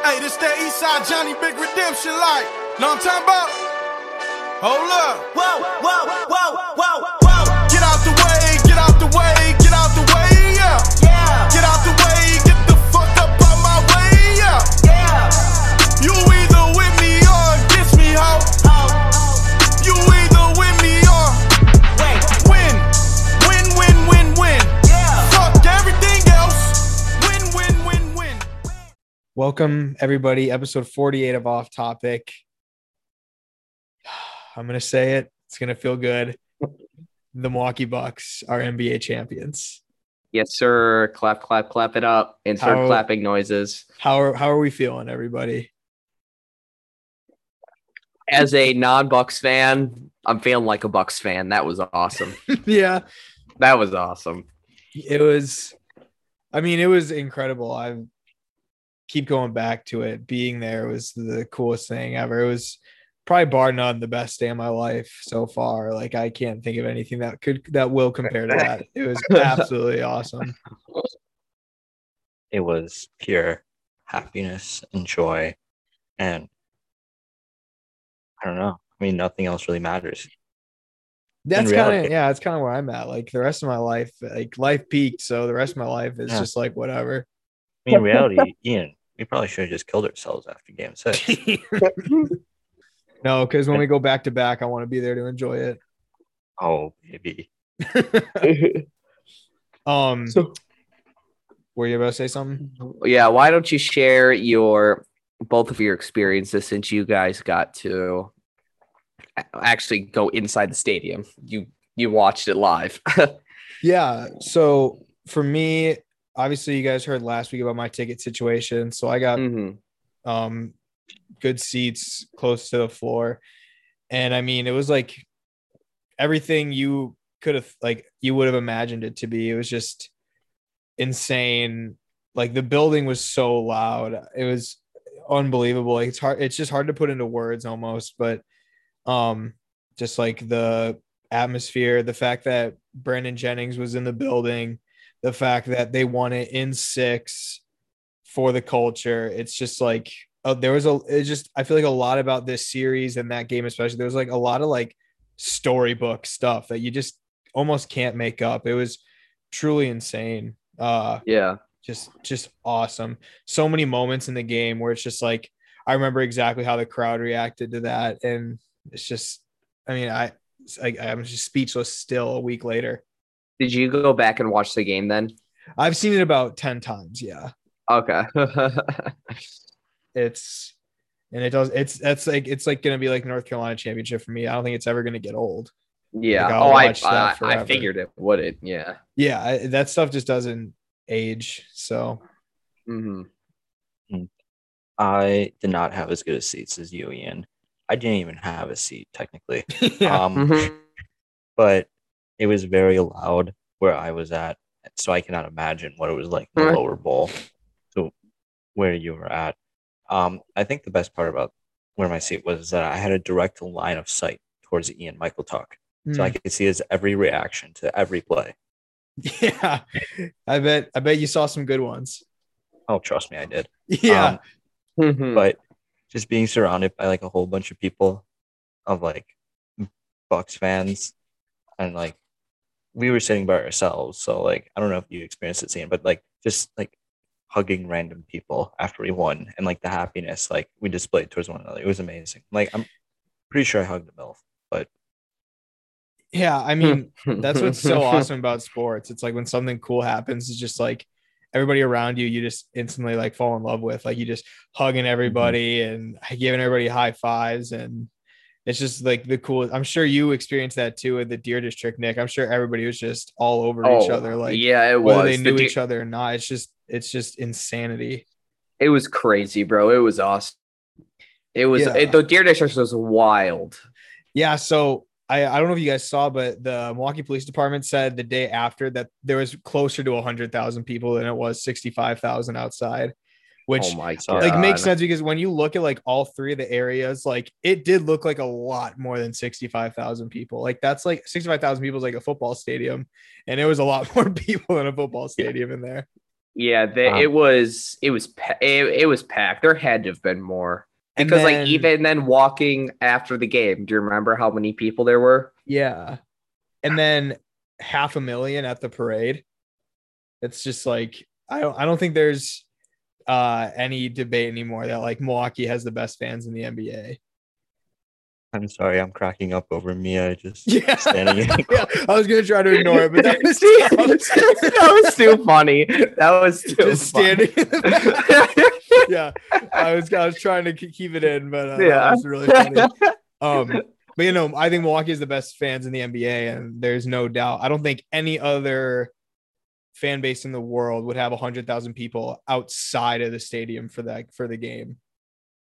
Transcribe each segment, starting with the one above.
Hey, this that Eastside Johnny Big Redemption like. Know what I'm talking about? Hold up. Whoa, whoa, whoa, whoa, whoa. Get out the way, get out the way, Welcome, everybody. Episode 48 of Off Topic. I'm going to say it. It's going to feel good. The Milwaukee Bucks are NBA champions. Yes, sir. Clap, clap, clap it up. Insert How- clapping noises. How are, how are we feeling, everybody? As a non-Bucks fan, I'm feeling like a Bucks fan. That was awesome. yeah, that was awesome. it was, I mean, it was incredible. I keep going back to it. Being there was the coolest thing ever. It was probably bar none the best day of my life so far. Like, I can't think of anything that could, that will compare to that. It was absolutely awesome. it was pure happiness and joy and i don't know i mean nothing else really matters That's kind of yeah, that's kind of where I'm at. Like the rest of my life, like life peaked, so the rest of my life is Yeah. just like whatever. i mean in reality ian we probably should have just killed ourselves after game six no, because when we go back to back, I want to be there to enjoy it. oh baby Um, So- were you about to say something? yeah, why don't you share your both of your experiences since you guys got to actually go inside the stadium? You you watched it live. Yeah. So for me, obviously, you guys heard last week about my ticket situation. So I got Mhm. um good seats close to the floor and i mean it was like everything you could have like you would have imagined it to be it was just insane like the building was so loud it was unbelievable like it's hard it's just hard to put into words almost but um just like the atmosphere the fact that brandon jennings was in the building the fact that they won it in six for the culture it's just like uh, there was a it just I feel like a lot about this series and that game especially there was like a lot of like storybook stuff that you just almost can't make up. It was truly insane. Uh yeah. just just awesome. So many moments in the game where it's just like I remember exactly how the crowd reacted to that and it's just I mean I I I'm just speechless still a week later. Did you go back and watch the game then? I've seen it about 10 times, yeah. Okay. it's and it does it's that's like it's like gonna be like North Carolina championship for me. I don't think it's ever gonna get old. yeah. Like, oh, I, I I figured it would it. Yeah. Yeah, I, that stuff just doesn't age. So hmm i did not have as good a seats as you ian i didn't even have a seat technically yeah, um Mhm. but it was very loud where I was at, so I cannot imagine what it was like in the Right. lower bowl to where you were at. Um, I think the best part about where my seat was is that I had a direct line of sight towards the Ian Michael talk, so I Mm. could see his every reaction to every play. yeah. I bet I bet you saw some good ones. Oh, trust me, I did. Yeah, Um, Mhm. but just being surrounded by like a whole bunch of people of like Bucks fans and like we were sitting by ourselves so like I don't know if you experienced it scene but like just like hugging random people after we won and like the happiness like we displayed towards one another it was amazing like I'm pretty sure I hugged a MILF but yeah. I mean, that's what's so awesome about sports. It's like when something cool happens, it's just like everybody around you, you just instantly like fall in love with. Like you just hugging everybody mm-hmm. and giving everybody high fives and it's just like the coolest. I'm sure you experienced that too at the Deer District, Nick. I'm sure everybody was just all over each Oh, other, like yeah, it whether was. they The knew de- each other or not. It's just it's just insanity. It was crazy, bro. It was awesome. It was Yeah. it, the deer district was wild. Yeah, so I, I don't know if you guys saw, but the Milwaukee Police Department said the day after that there was closer to 100,000 people than it was 65,000 outside, which oh my god! like makes sense because when you look at like all three of the areas, like it did look like a lot more than 65,000 people. Like that's like 65,000 people is like a football stadium, and it was a lot more people than a football stadium in there. Yeah, they, Um, it was it was it, it was packed. There had to have been more because then- like even then walking after the game, do you remember how many people there were? Yeah. And then half a million at the parade. It's just like I don't I don't think there's uh any debate anymore that like Milwaukee has the best fans in the NBA. I'm sorry, I'm cracking up over Mia just Yeah. standing yeah. I was gonna try to ignore it, but that was that was too funny. That was too just funny. standing in the back. Yeah. I was I was trying to keep it in, but uh, Yeah. that was really funny. Um but you know, I think Milwaukee is the best fans in the NBA, and there's no doubt. I don't think any other fan base in the world would have hundred thousand people outside of the stadium for that for the game.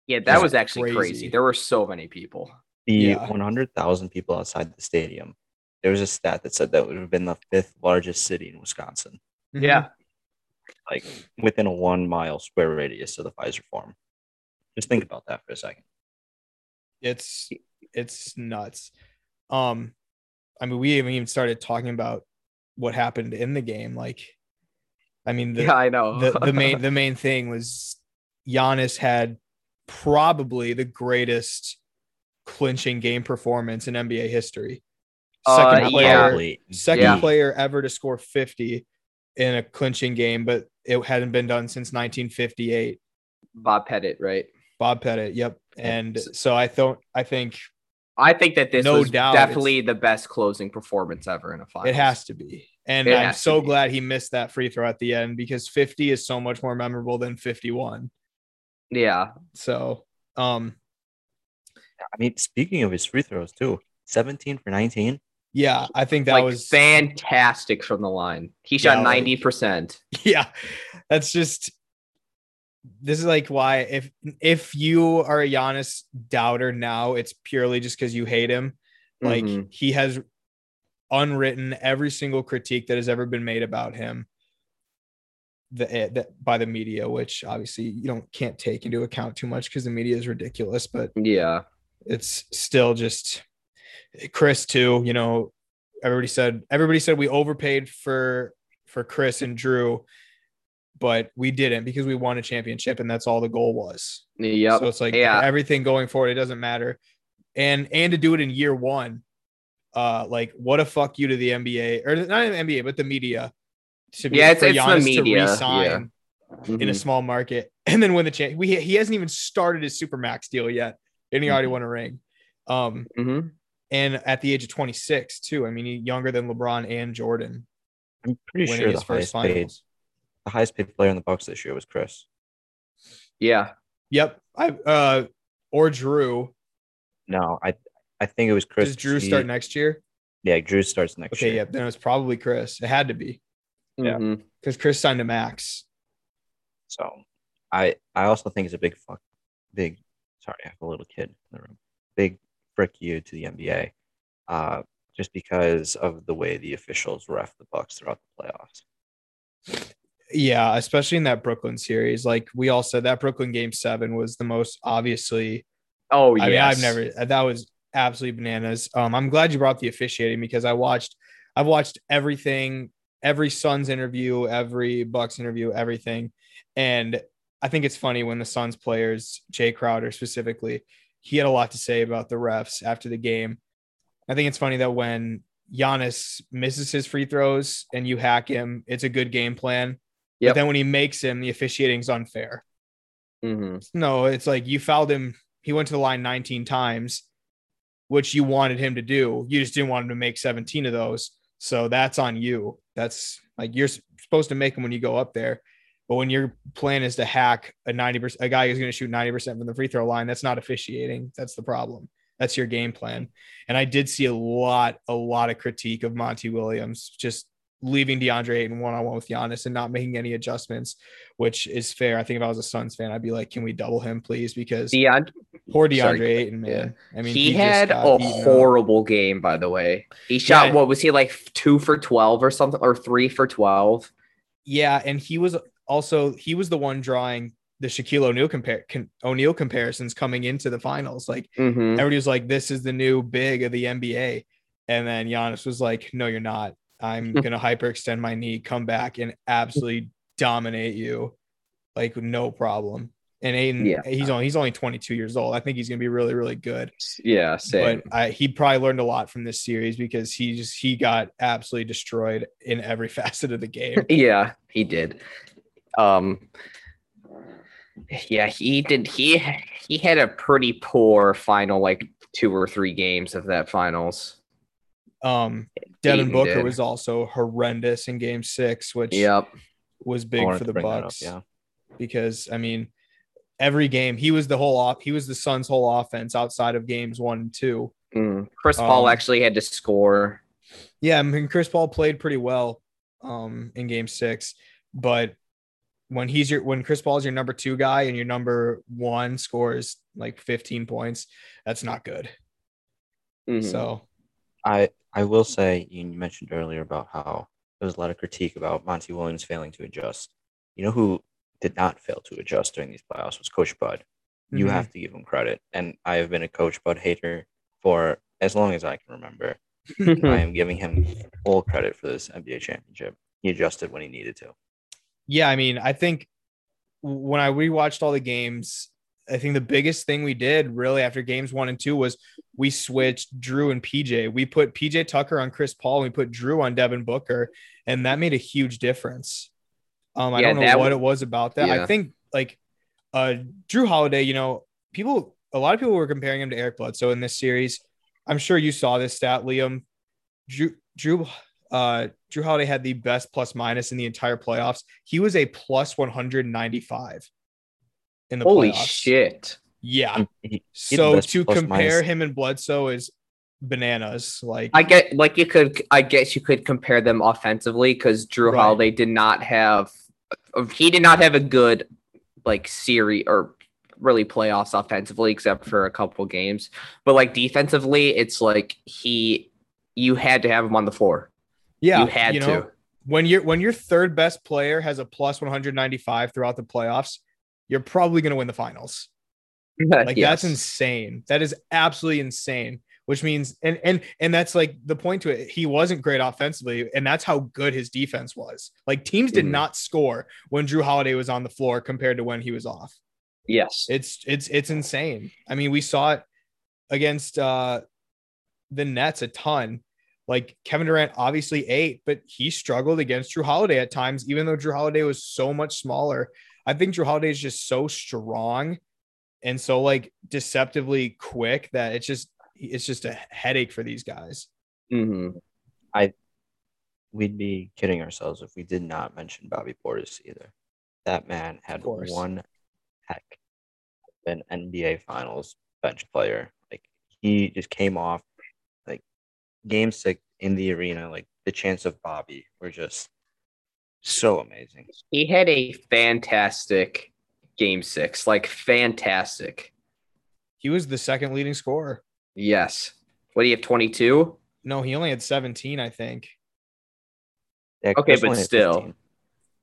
yeah, that That's was actually crazy. crazy. There were so many people. the Yeah. 100,000 people outside the stadium. There was a stat that said that would have been the fifth largest city in Wisconsin, Mhm. Yeah. like within a one mile square radius of the Fiserv Forum. Just think about that for a second. it's it's nuts. Um, I mean, we haven't even started talking about what happened in the game. Like, I mean, the yeah, I know. the, the main the main thing was Giannis had probably the greatest clinching game performance in NBA history. Uh, Second yeah. player, Probably second Yeah. player ever to score 50 in a clinching game, but it hadn't been done since 1958. Bob Pettit, right? Bob Pettit, yep. And so I thought I think I think that this No was doubt definitely the best closing performance ever in a final. It has to be. And It I'm so glad he missed that free throw at the end because 50 is so much more memorable than 51. Yeah. So, um, I mean, speaking of his free throws too, 17 for 19. yeah, I think that like was fantastic from the line. He shot Yeah, 90%. yeah. That's just this is like why if if you are a Giannis doubter now, it's purely just because you hate him. Like Mhm. he has unwritten every single critique that has ever been made about him the, eh, that by the media, which obviously you don't can't take into account too much because the media is ridiculous, but yeah. it's still just Khris too. You know, everybody said everybody said we overpaid for for Khris and Jrue, but we didn't because we won a championship and that's all the goal was. Yep. So it's like Yeah. everything going forward, it doesn't matter. And and to do it in year one, uh, like what a fuck you to the NBA or not even NBA, but the media. To be Yeah, it's- for it's the Giannis to media, re-sign in a Mhm. small market and then win the champ. We he hasn't even started his supermax deal yet, and he already Mhm. won a ring. Um, Mhm. and at the age of 26 too. I mean, he's younger than LeBron and Jordan I'm pretty sure his the first highest paid, finals. The highest paid player in the Bucks this year was Khris. Yeah. Yep. I uh or Jrue. No, I I think it was Khris. Does Jrue He- start next year? Yeah, Jrue starts next Okay, year. yep. Then it was probably Khris. It had to be Yeah. Because Khris signed a max. So I I also think it's a big fuck big sorry, I have a little kid in the room. Big frick you to the NBA. Uh just because of the way the officials ref the Bucks throughout the playoffs. Yeah, especially in that Brooklyn series. Like we all said, that Brooklyn game seven was the most obviously Oh, I yeah. mean, I've never that was absolutely bananas. Um, I'm glad you brought the officiating because I watched I've watched everything, every Suns interview, every Bucks interview, everything. And I think it's funny when the Suns players, Jae Crowder specifically, he had a lot to say about the refs after the game. I think it's funny that when Giannis misses his free throws and you hack him, it's a good game plan. Yep. But then when he makes him, the officiating's unfair. Mhm. No, it's like you fouled him. He went to the line 19 times, which you wanted him to do. You just didn't want him to make 17 of those. So that's on you. That's like you're supposed to make them when you go up there. But when your plan is to hack a 90%, a guy who's going to shoot 90% from the free throw line, that's not officiating. That's the problem. That's your game plan. And I did see a lot, a lot of critique of Monty Williams just leaving DeAndre Ayton one on one with Giannis and not making any adjustments, which is fair. I think if I was a Suns fan, I'd be like, can we double him, please? Because DeAndre, poor DeAndre sorry, Ayton, man. I mean, he, just had a eaten up. horrible game, by the way. He shot, Yeah. what was he like, two for 12 or something, or three for 12? Yeah, and he was also he was the one drawing the Shaquille O'Neal compare con, O'Neal comparisons coming into the finals. Like Mm-hmm. everybody was like, "This is the new big of the NBA," and then Giannis was like, "No, you're not. I'm gonna hyperextend my knee, come back, and absolutely dominate you like no problem. And Ayton, Yeah. he's only he's only 22 years old. I think he's gonna be really, really good. Yeah, same. But I, he probably learned a lot from this series because he just he got absolutely destroyed in every facet of the game. yeah, he did. Um yeah, he did he he had a pretty poor final like two or three games of that finals. Um, Devin Ayton Booker did. was also horrendous in Game Six, which Yep. was big for the that up, Bucks. Yeah. because I mean, every game he was the whole off. He was the Suns' whole offense outside of games one and two. Mm. Chris Paul Um, actually had to score. Yeah, I mean, Chris Paul played pretty well um, in Game Six, but when he's your when Chris Paul is your number two guy and your number one scores like 15 points, that's not good. Mhm. So I I will say you mentioned earlier about how there was a lot of critique about Monty Williams failing to adjust. You know who did not fail to adjust during these playoffs was Coach Bud. You Mhm. have to give him credit, and I have been a Coach Bud hater for as long as I can remember. I am giving him full credit for this NBA championship. He adjusted when he needed to. yeah, I mean, I think when I rewatched all the games, I think the biggest thing we did really after games one and two was we switched Jrue and PJ. We put PJ Tucker on Chris Paul and we put Jrue on Devin Booker, and that made a huge difference. Um, I Yeah, don't know what w- it was about that. I think like uh Jrue Holiday, you know, people a lot of people were comparing him to Eric Bledsoe in this series. I'm sure you saw this stat, Liam. Jrue Jrue uh Jrue Holiday had the best plus minus in the entire playoffs. He was a plus 195 in the Holy playoffs. shit. Yeah. He- So to compare minus. him and Bledsoe is bananas. Like I get like you could I guess you could compare them offensively because Jrue Right. Holiday did not have he did not have a good like series or really playoffs offensively except for a couple games. But like defensively, it's like he you had to have him on the floor. yeah, you had know, to. when you're when your third best player has a plus 195 throughout the playoffs, you're probably going to win the finals. Like Yes. that's insane. That is absolutely insane. Which means and and and that's like the point to it. He wasn't great offensively, and that's how good his defense was. Like teams did Mhm. not score when Jrue Holiday was on the floor compared to when he was off. Yes. It's it's it's insane. I mean, we saw it against uh the Nets a ton. Like Kevin Durant obviously ate, but he struggled against Jrue Holiday at times, even though Jrue Holiday was so much smaller. I think Jrue Holiday is just so strong and so like deceptively quick that it's just it's just a headache for these guys. hmm We'd be kidding ourselves if we did not mention Bobby Portis either. That man had one heck of an NBA Finals bench player. Like he just came off like game six in the arena. Like the chance of Bobby were just so amazing. He had a fantastic game six. Like fantastic. He was the second leading scorer. Yes. What do you have? 22? No, he only had 17, I think. Yeah, Okay, but still. 15.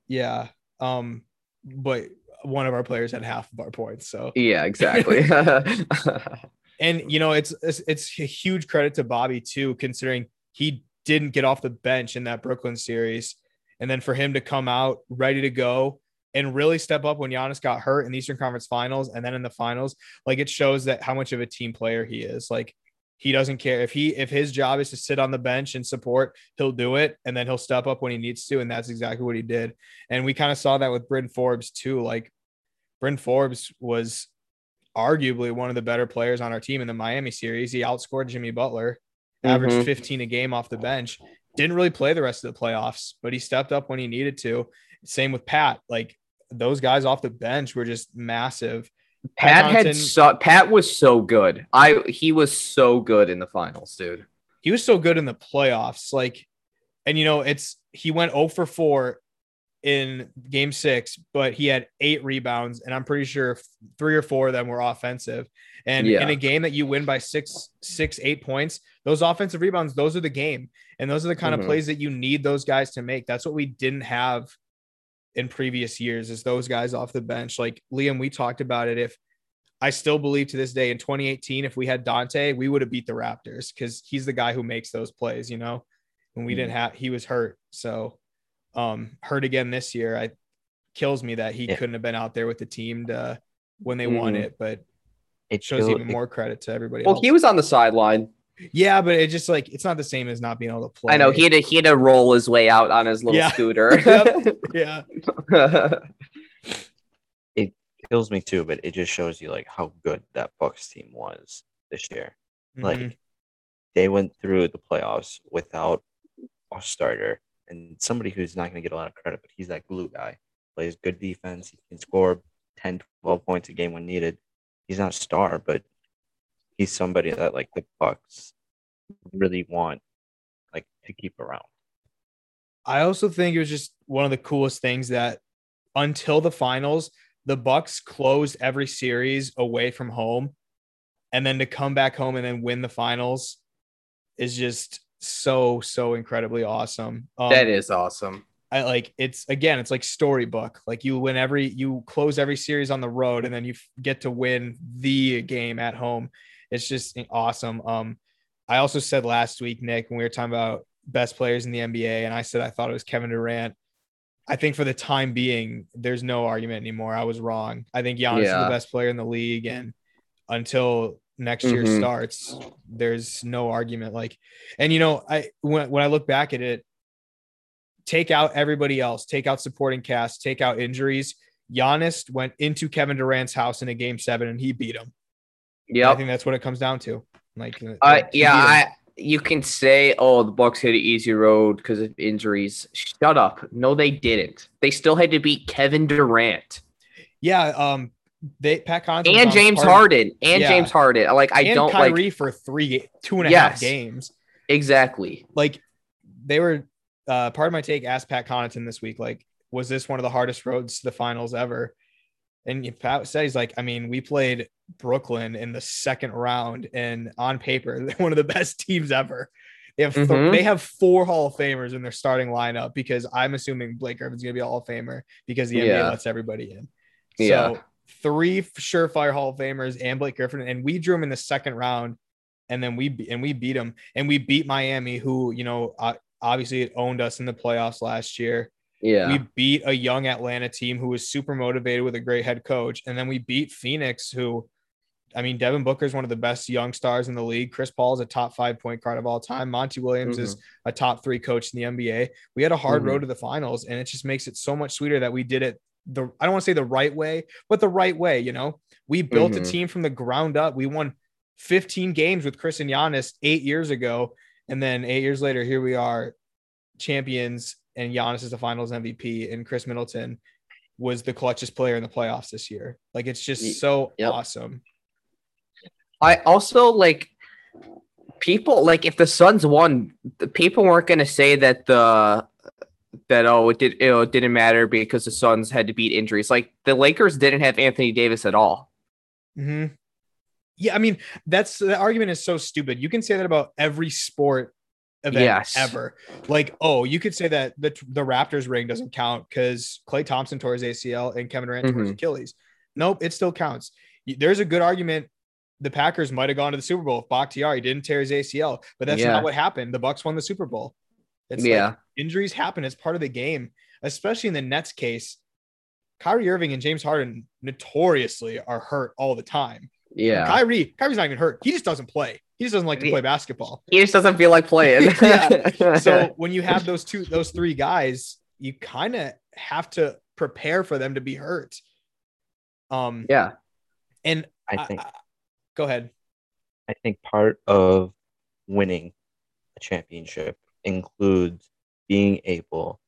Yeah. Um, but one of our players had half of our points. So Yeah, exactly. and you know, it's it's, it's a huge credit to Bobby too, considering he didn't get off the bench in that Brooklyn series, and then for him to come out ready to go and really step up when Giannis got hurt in the Eastern Conference Finals and then in the finals, like it shows that how much of a team player he is. Like he doesn't care if he if his job is to sit on the bench and support, he'll do it, and then he'll step up when he needs to, and that's exactly what he did. And we kind of saw that with Bryn Forbes too. Like Bryn Forbes was arguably one of the better players on our team in the Miami series. He outscored Jimmy Butler, averaged Mhm. 15 a game off the bench. Didn't really play the rest of the playoffs, but he stepped up when he needed to. Same with Pat. Like those guys off the bench were just massive. Pat had so Pat was so good. I he was so good in the finals, dude. He was so good in the playoffs. Like, and you know, it's he went 0 for 4 in game six, but he had eight rebounds, and I'm pretty sure three or four of them were offensive. And Yeah. in a game that you win by six, six, eight points, those offensive rebounds, those are the game. And those are the kind Mhm. of plays that you need those guys to make. That's what we didn't have in previous years, is those guys off the bench. Like Liam, we talked about it. If I still believe to this day in 2018, if we had Donte, we would have beat the Raptors because he's the guy who makes those plays, you know. And we didn't have he was hurt. So um hurt again this year. I kills me that he Yeah. couldn't have been out there with the team to when they won Mhm. it, but It shows show- even it- more credit to everybody Well, else. he was on the sideline. yeah, but it just like it's not the same as not being able to play. I know he had to he had to roll his way out on his little Yeah. scooter. yeah. It kills me too, but it just shows you like how good that Bucks team was this year. Like Mhm. they went through the playoffs without a starter and somebody who's not going to get a lot of credit, but he's that glue guy. Plays good defense. He can score 10, 12 points a game when needed. He's not a star, but he's somebody that like the Bucks really want like to keep around. I also think it was just one of the coolest things that until the finals, the Bucks closed every series away from home, and then to come back home and then win the finals is just so so incredibly awesome. Um, that is awesome. I like it's again, it's like storybook. Like you win every, you close every series on the road, and then you get to win the game at home. It's just awesome. Um, I also said last week, Nick, when we were talking about best players in the NBA, and I said I thought it was Kevin Durant. I think for the time being, there's no argument anymore. I was wrong. I think Giannis is the best player in the league, and until next year Mhm. starts, there's no argument. Like, and you know, I when when I look back at it, take out everybody else, take out supporting cast, take out injuries. Giannis went into Kevin Durant's house in a game seven and he beat him. Yeah, I think that's what it comes down to. Like, Uh, yeah. I you can say, oh, the Bucks hit an easy road because of injuries. Shut up. No, they didn't. They still had to beat Kevin Durant yeah. Um, they Pat Connaughton and James Harden and Yeah. James Harden. Like I and don't Kyrie like for three, two and a half Yes. games. exactly. Like, they were. Uh, part of my take asked Pat Connaughton this week, like, was this one of the hardest roads to the finals ever? And Pat said he's like, I mean, we played Brooklyn in the second round, and on paper, they're one of the best teams ever. They have th- Mhm. they have four Hall of Famers in their starting lineup because I'm assuming Blake Griffin's gonna be a Hall of Famer because the NBA Yeah. lets everybody in. So Yeah. Three surefire Hall of Famers and Blake Griffin, and we drew him in the second round, and then we and we beat him, and we beat Miami, who you know obviously it owned us in the playoffs last year. Yeah. We beat a young Atlanta team who was super motivated with a great head coach. And then we beat Phoenix, who, I mean, Devin Booker is one of the best young stars in the league. Chris Paul is a top five point guard of all time. Monty Williams is a top three coach in the NBA. We had a hard Mhm. road to the finals, and it just makes it so much sweeter that we did it the I don't want to say the right way, but the right way. You know, we built a Mhm. team from the ground up. We won 15 games with Khris and Giannis eight years ago, and then eight years later, here we are, champions, and Giannis is the Finals MVP, and Khris Middleton was the clutchest player in the playoffs this year. Like it's just so yep. awesome. I also like people like if the Suns won, the people weren't gonna say that the that oh it did it didn't matter because the Suns had to beat injuries. Like the Lakers didn't have Anthony Davis at all. hmm Yeah, I mean that's the argument is so stupid. You can say that about every sport event Yes. ever. Like, oh, you could say that the the Raptors ring doesn't count because Klay Thompson tore his ACL and Kevin Durant tore his Mhm. Achilles. Nope, it still counts. There's a good argument. The Packers might have gone to the Super Bowl if Bakhtiari didn't tear his ACL, but that's Yeah. not what happened. The Bucks won the Super Bowl. It's yeah. like injuries happen. It's part of the game, especially in the Nets case. Kyrie Irving and James Harden notoriously are hurt all the time. yeah. Kyrie, Kyrie's not even hurt. He just doesn't play. He just doesn't like to play basketball. he just doesn't feel like playing. Yeah. So when you have those two, those three guys, you kind of have to prepare for them to be hurt. Um, yeah. and I think go ahead. I think part of winning a championship includes being able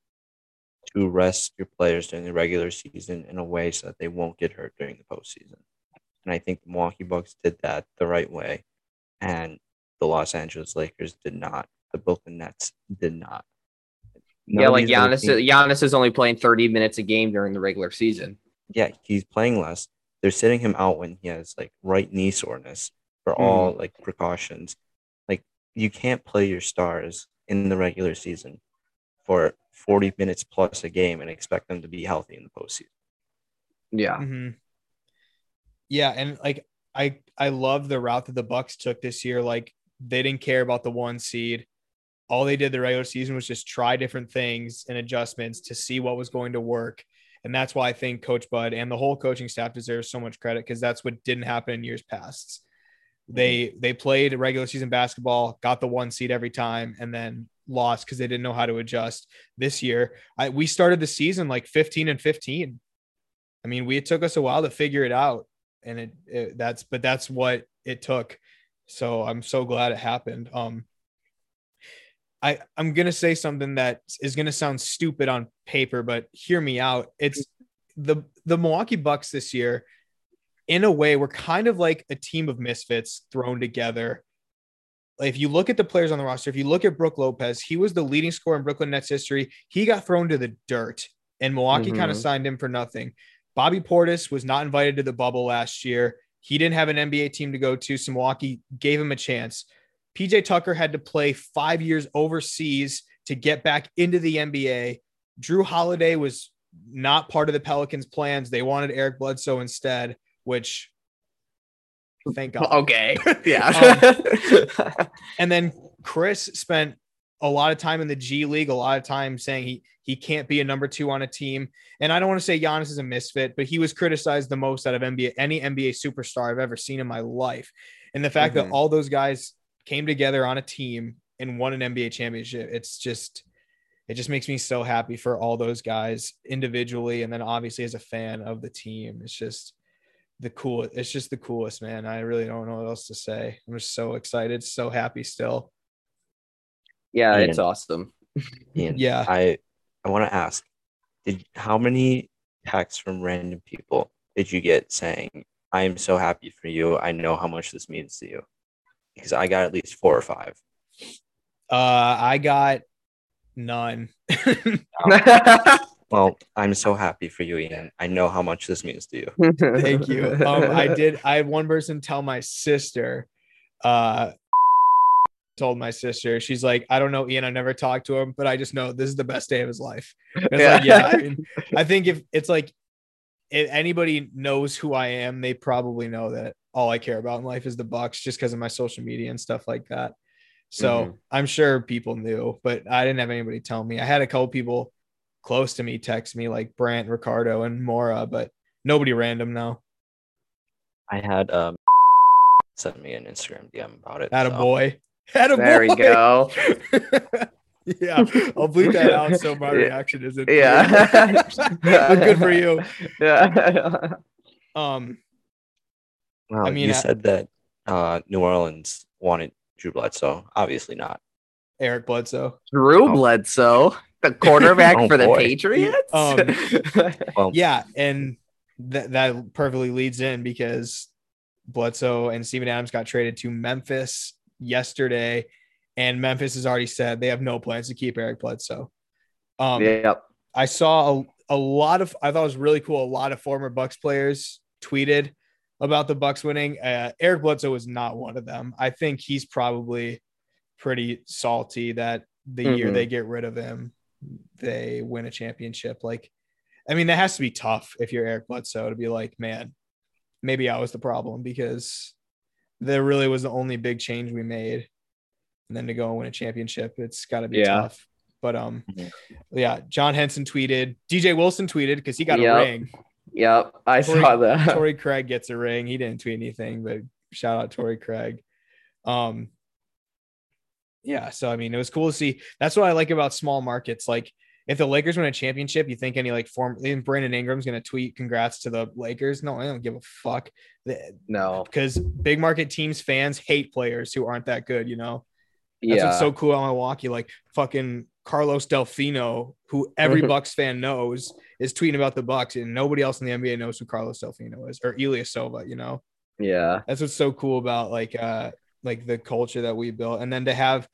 to rest your players during the regular season in a way so that they won't get hurt during the postseason. And I think the Milwaukee Bucks did that the right way, and the Los Angeles Lakers did not. The Brooklyn Nets did not. None yeah, like Giannis. teams- Giannis is only playing 30 minutes a game during the regular season. yeah, he's playing less. They're sitting him out when he has like right knee soreness for Hmm. all like precautions. Like you can't play your stars in the regular season for 40 minutes plus a game and expect them to be healthy in the postseason. Yeah. Mhm. Yeah, and like I I love the route that the Bucks took this year. Like they didn't care about the one seed. All they did the regular season was just try different things and adjustments to see what was going to work. And that's why I think Coach Bud and the whole coaching staff deserves so much credit because that's what didn't happen in years past. They they played regular season basketball, got the one seed every time, and then lost because they didn't know how to adjust. This year, I we started the season like 15 and 15. I mean, we it took us a while to figure it out, and it, it that's but that's what it took. So I'm so glad it happened. Um, I I'm gonna say something that is gonna sound stupid on paper, but hear me out. It's the the Milwaukee Bucks this year. In a way, we're kind of like a team of misfits thrown together. If you look at the players on the roster, if you look at Brook Lopez, he was the leading scorer in Brooklyn Nets history. He got thrown to the dirt, and Milwaukee kind of mm-hmm. signed him for nothing. Bobby Portis was not invited to the bubble last year. He didn't have an NBA team to go to, so Milwaukee gave him a chance. PJ Tucker had to play five years overseas to get back into the NBA. Jrue Holiday was not part of the Pelicans' plans. They wanted Eric Bledsoe instead, which thank God. Okay. Yeah. And then Khris spent a lot of time in the G League, a lot of time saying he he can't be a number two on a team. And I don't want to say Giannis is a misfit, but he was criticized the most out of NBA any NBA superstar I've ever seen in my life. And the fact that Mhm. all those guys came together on a team and won an NBA championship, it's just it just makes me so happy for all those guys individually and then obviously as a fan of the team. It's just the cool it's just the coolest man. I really don't know what else to say. I'm just so excited, so happy still. yeah, it's awesome. Ian, Yeah. I I want to ask, did how many texts from random people did you get saying, "I am so happy for you. I know how much this means to you," because I got at least four or five. Uh, I got none. Well, I'm so happy for you, Ian. I know how much this means to you. Thank you. Um, I did. I had one person tell my sister. Uh, told my sister. She's like, I don't know, Ian. I've never talked to him, but I just know this is the best day of his life. It's like, yeah. I, mean, I think if it's like, if anybody knows who I am, they probably know that all I care about in life is the Bucks, just because of my social media and stuff like that. So Mhm. I'm sure people knew, but I didn't have anybody tell me. I had a couple people close to me text me, like Brant, Ricardo, and Mora, but nobody random now. I had um sent me an Instagram DM about it. Had a so- boy. Had a boy. there we go. yeah, I'll bleep that out so my reaction isn't. Yeah. but good for you. Yeah. Um, Well, I mean, you I- said that uh, New Orleans wanted Drew Bledsoe. Obviously not. Eric Bledsoe. Drew Oh. Bledsoe, the quarterback Oh, for the boy. Patriots. Um, Well, Yeah, and that that perfectly leads in because Bledsoe and Steven Adams got traded to Memphis yesterday, and Memphis has already said they have no plans to keep Eric Bledsoe. Um, yep. I saw a, a lot of I thought it was really cool. A lot of former Bucks players tweeted about the Bucks winning. Uh, Eric Bledsoe was not one of them. I think he's probably pretty salty that the year Mhm. they get rid of him, they win a championship. Like, I mean, that has to be tough if you're Eric Bledsoe to be like, man, maybe I was the problem because there really was the only big change we made. And then to go and win a championship, it's got to be Yeah. tough. But um, Mhm. yeah, John Henson tweeted, DJ Wilson tweeted because he got Yep. a ring. Yep. I Torrey- saw that. Torrey Craig gets a ring. He didn't tweet anything, but shout out Torrey Craig. Um, yeah, so I mean, it was cool to see. That's what I like about small markets. Like, if the Lakers win a championship, you think any like form? Brandon Ingram's gonna tweet congrats to the Lakers? No, I don't give a fuck. No. Because big market teams fans hate players who aren't that good. You know. That's Yeah. what's so cool about Milwaukee. Like fucking Carlos Delfino, who every Bucks fan knows, is tweeting about the Bucks, and nobody else in the NBA knows who Carlos Delfino is, or Ilyasova. You know, yeah. that's what's so cool about like uh like the culture that we built, and then to have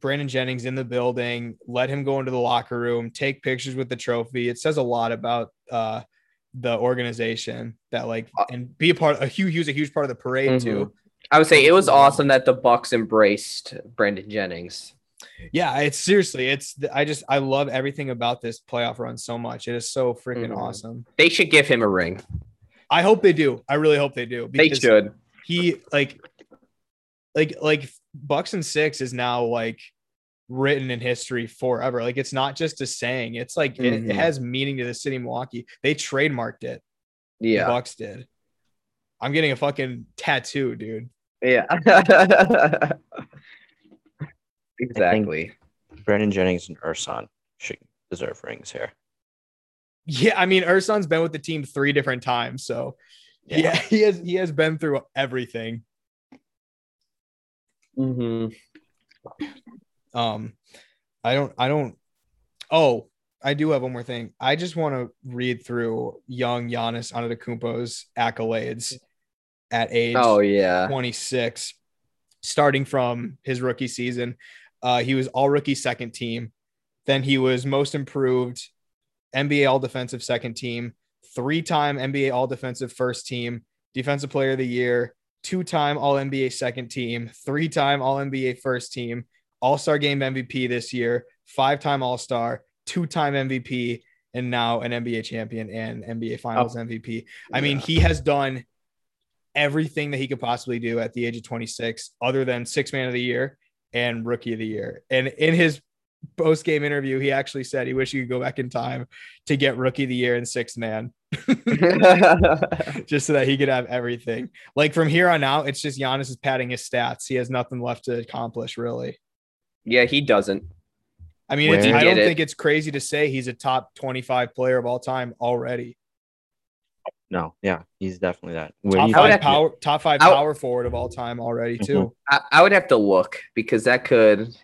Brandon Jennings in the building, let him go into the locker room, take pictures with the trophy. It says a lot about uh the organization that like and be a part. A huge, he was a huge part of the parade too. I would say it was awesome that the Bucks embraced Brandon Jennings. Yeah, it's seriously, it's I just I love everything about this playoff run so much. It is so freaking Mhm. awesome. They should give him a ring. I hope they do. I really hope they do. They should. He like like like Bucks and six is now like written in history forever. Like it's not just a saying. It's like it, it Mhm. has meaning to the city of Milwaukee. They trademarked it. The Yeah. Bucks did. I'm getting a fucking tattoo, dude. Yeah. exactly. Brandon Jennings and Ersan should deserve rings here. Yeah, I mean, Ersan's been with the team three different times, so yeah, he has he has been through everything. Hmm Um, I don't, I don't. Oh, I do have one more thing. I just want to read through young Giannis Antetokounmpo's accolades at age Oh yeah. 26, starting from his rookie season. Uh, he was all rookie second team. Then he was most improved, NBA all defensive second team, three time NBA all defensive first team, defensive player of the year, two time all NBA second team, three time all NBA first team, all star game MVP this year, five time all star, two time MVP, and now an NBA champion and NBA finals oh. MVP. I mean, he has done everything that he could possibly do at the age of 26, other than six man of the year and rookie of the year. And in his post game interview, he actually said he wished he could go back in time to get rookie of the year and sixth man, just so that he could have everything. Like from here on out, it's just Giannis is padding his stats. He has nothing left to accomplish, really. yeah, he doesn't. I mean, it's, I don't it. think it's crazy to say he's a top 25 player of all time already. No, yeah, he's definitely that. Where Top do you five would think- have- power, top five I power forward of all time already, too. Mm-hmm. I, I would have to look because that could.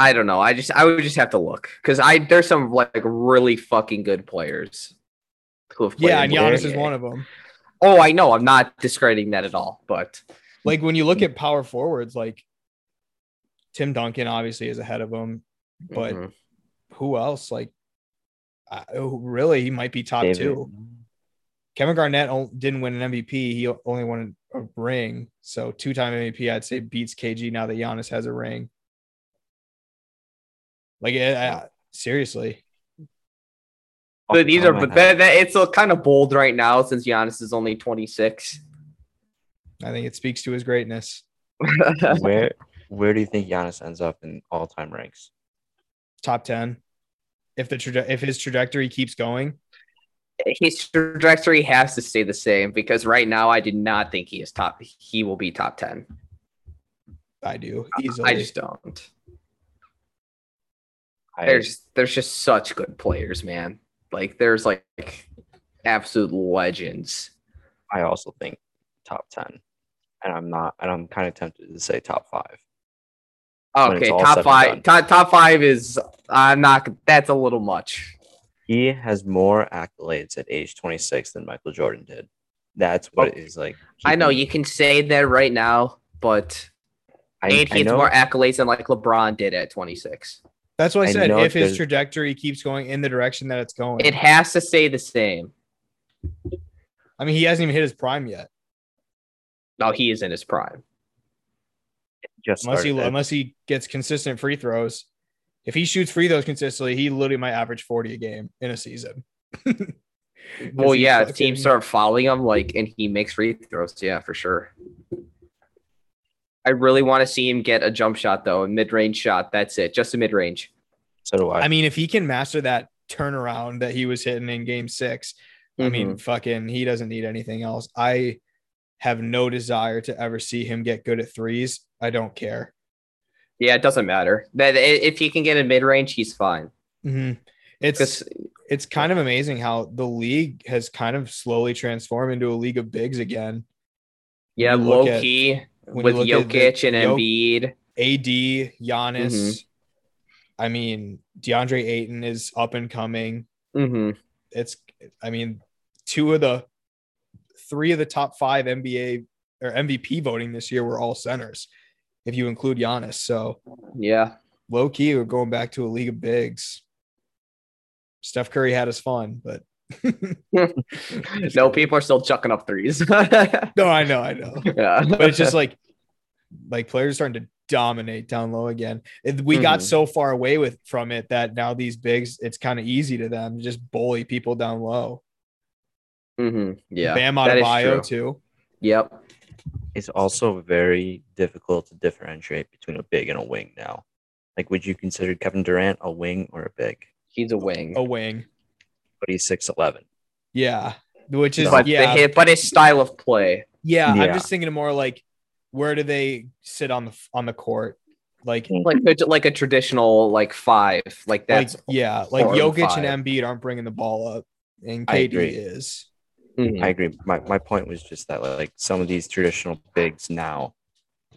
I don't know. I just I would just have to look because I there's some like really fucking good players who have played. Yeah, and Giannis is one of them. Oh, I know. I'm not discrediting that at all, but like when you look at power forwards, like Tim Duncan obviously is ahead of him, but Mhm. who else? Like, uh, who- really, he might be top David- two. Kevin Garnett didn't win an MVP; he only won a ring. So two-time MVP, I'd say beats KG now that Giannis has a ring. Like, uh, seriously, but these Oh are but that, that it's a kind of bold right now since Giannis is only 26. I think it speaks to his greatness. where where do you think Giannis ends up in all time ranks? Top ten. If the traje- if his trajectory keeps going, His trajectory has to stay the same because right now I did not think he is top. He will be top 10. I do easily. I just don't. I, there's there's just such good players, man. Like there's like absolute legends. I also think top ten, and I'm not, and I'm kind of tempted to say top five. Okay, top five. Top, top five is I'm not. That's a little much. He has more accolades at age 26 than Michael Jordan did. That's what it oh, is like. I know you can say that right now, but I, and I he has know, more accolades than like LeBron did at 26. That's what I I said. If his trajectory keeps going in the direction that it's going, It has to stay the same. I mean, he hasn't even hit his prime yet, No, he is in his prime. just unless he started it. unless he gets consistent free throws. If he shoots free throws consistently, he literally might average forty a game in a season. Well, yeah, if teams start following him, like, and he makes free throws. Yeah, for sure. I really want to see him get a jump shot though, a mid-range shot. That's it, just a mid-range. So do I. I mean, if he can master that turnaround that he was hitting in Game Six, I Mm-hmm. mean, fucking, he doesn't need anything else. I have no desire to ever see him get good at threes. I don't care. Yeah, it doesn't matter. That if he can get a mid-range, he's fine. Mhm. It's it's kind of amazing how the league has kind of slowly transformed into a league of bigs again. yeah, you look low at- key when with at the- and Embiid. AD, Giannis. Mhm. I mean, DeAndre Ayton is up and coming. hmm It's, I mean, two of the three of the top five NBA or MVP voting this year were all centers, if you include Giannis. So Yeah. low key, we're going back to a league of bigs. Steph Curry had his fun, but no, people are still chucking up threes. no, I know, I know. yeah. but it's just like like players starting to dominate down low again. It- we got Mhm. so far away with from it that now these bigs, it's kind of easy to them to just bully people down low. Mm-hmm. Yeah. Bam that is Adebayo true. too. Yep. it's also very difficult to differentiate between a big and a wing now. Like, would you consider Kevin Durant a wing or a big? He's a wing. A wing. But he's six eleven. Yeah. Which is but yeah. the, but his style of play. yeah, I'm just thinking more like where do they sit on the on the court? Like Like a- like a traditional like five. Like that's like yeah, like four and Jokic five. and Embiid aren't bringing the ball up, and I KD agree. is. Mhm. I agree. My my point was just that like some of these traditional bigs now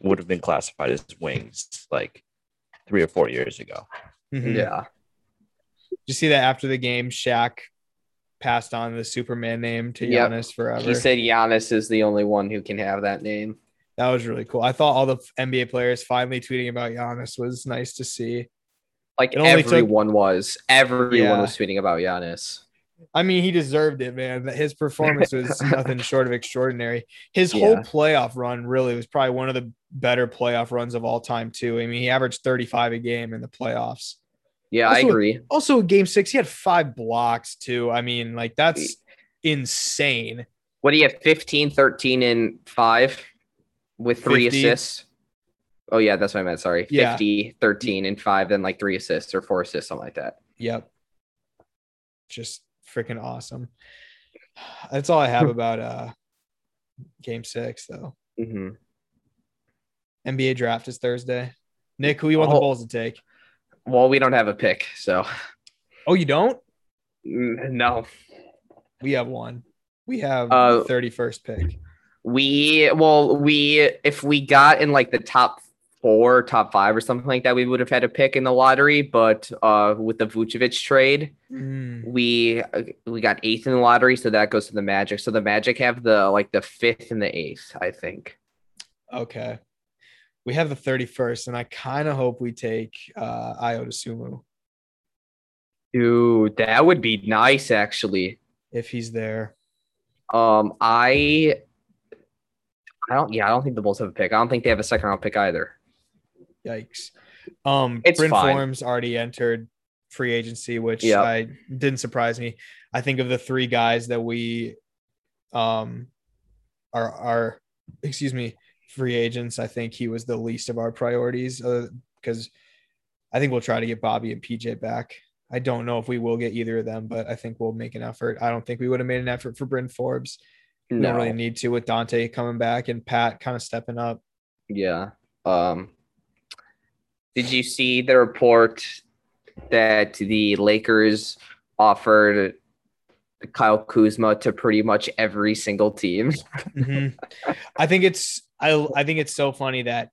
would have been classified as wings like three or four years ago. Mhm. yeah. Did you see that after the game, Shaq passed on the Superman name to Yep. Giannis forever? He said Giannis is the only one who can have that name. that was really cool. I thought all the NBA players finally tweeting about Giannis was nice to see. Like only took- everyone was. Everyone Yeah. was tweeting about Giannis. I mean, he deserved it, man. His performance was nothing short of extraordinary. His whole playoff run really was probably one of the better playoff runs of all time, too. I mean, he averaged 35 a game in the playoffs. Yeah, I agree. Also, game six, he had five blocks, too. I mean, like, that's insane. What do you have? 15, 13, and five with three 50. assists. Oh, yeah, that's what I meant. Sorry. Yeah. 50, 13, and five, then like three assists or four assists, something like that. Yep. Just freaking awesome. That's all I have about uh game six, though. hmm NBA draft is Thursday. Nick, who you want the Oh. Bulls to take? Well, we don't have a pick, so Oh, you don't? Mm, no. We have one. We have Uh, the 31st pick. We well, we if we got in like the top four, top five, or something like that, we would have had a pick in the lottery. But uh, with the Vucevic trade, Mm, we uh, we got eighth in the lottery, so that goes to the Magic. So the Magic have the like the fifth and the eighth, I think. okay. We have the 31st, and I kind of hope we take uh Ayo Dosunmu Dude, that would be nice, actually. if he's there. Um, I, I don't. Yeah, I don't think the Bulls have a pick. I don't think they have a second round pick either. Yikes. Um It's Bryn fine. Forms already entered free agency, which Yep. I didn't surprise me. I think of the three guys that we um are are excuse me, free agents, I think he was the least of our priorities uh, because I think we'll try to get Bobby and PJ back. I don't know if we will get either of them, but I think we'll make an effort. I don't think we would have made an effort for Bryn Forbes. We No, don't really need to with Donte coming back and Pat kind of stepping up. yeah. Um, did you see the report that the Lakers offered Kyle Kuzma to pretty much every single team? Mhm. I think it's I I think it's so funny that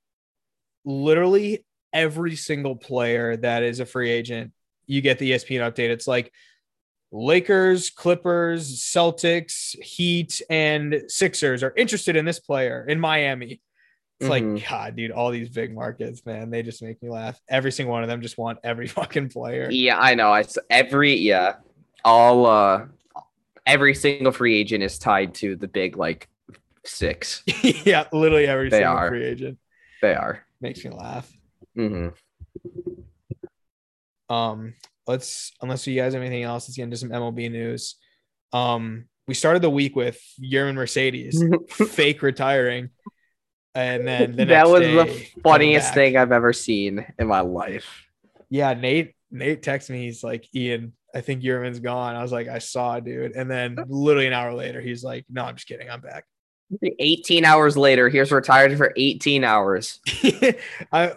literally every single player that is a free agent, you get the ESPN update. It's like Lakers, Clippers, Celtics, Heat, and Sixers are interested in this player in Miami. It's like, Mhm. God, dude, all these big markets, man, they just make me laugh. Every single one of them just want every fucking player. Yeah, I know. I every yeah, all uh, every single free agent is tied to the big like six. yeah, literally every They single are. free agent They are. makes me laugh. Mm-hmm. Um, let's unless you guys have anything else, let's get into some MLB news. Um, we started the week with Yermín Mercedes fake retiring, and then the that was the funniest thing I've ever seen in my life. Yeah, Nate. Nate texted me. He's like, Ian, I think Yermín's gone. I was like, I saw, dude. And then literally an hour later, he's like, No, I'm just kidding. I'm back. 18 hours later, here's retired for 18 hours. I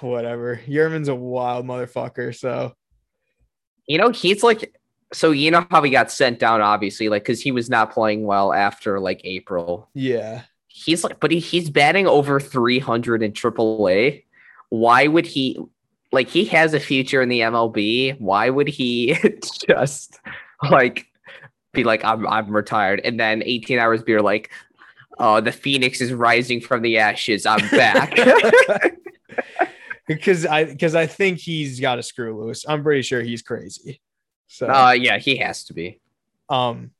whatever. Yermín's a wild motherfucker. So You know, he's like, so you know how he got sent down, obviously, like because he was not playing well after like April. yeah. He's like, but he, he's batting over 300 in AAA. Why would he? Like, he has a future in the MLB. Why would he just like be like, I'm I'm retired, and then 18 hours be like, oh, the Phoenix is rising from the ashes. I'm back. because I because I think he's got a screw loose. I'm pretty sure he's crazy. So uh, yeah, he has to be. um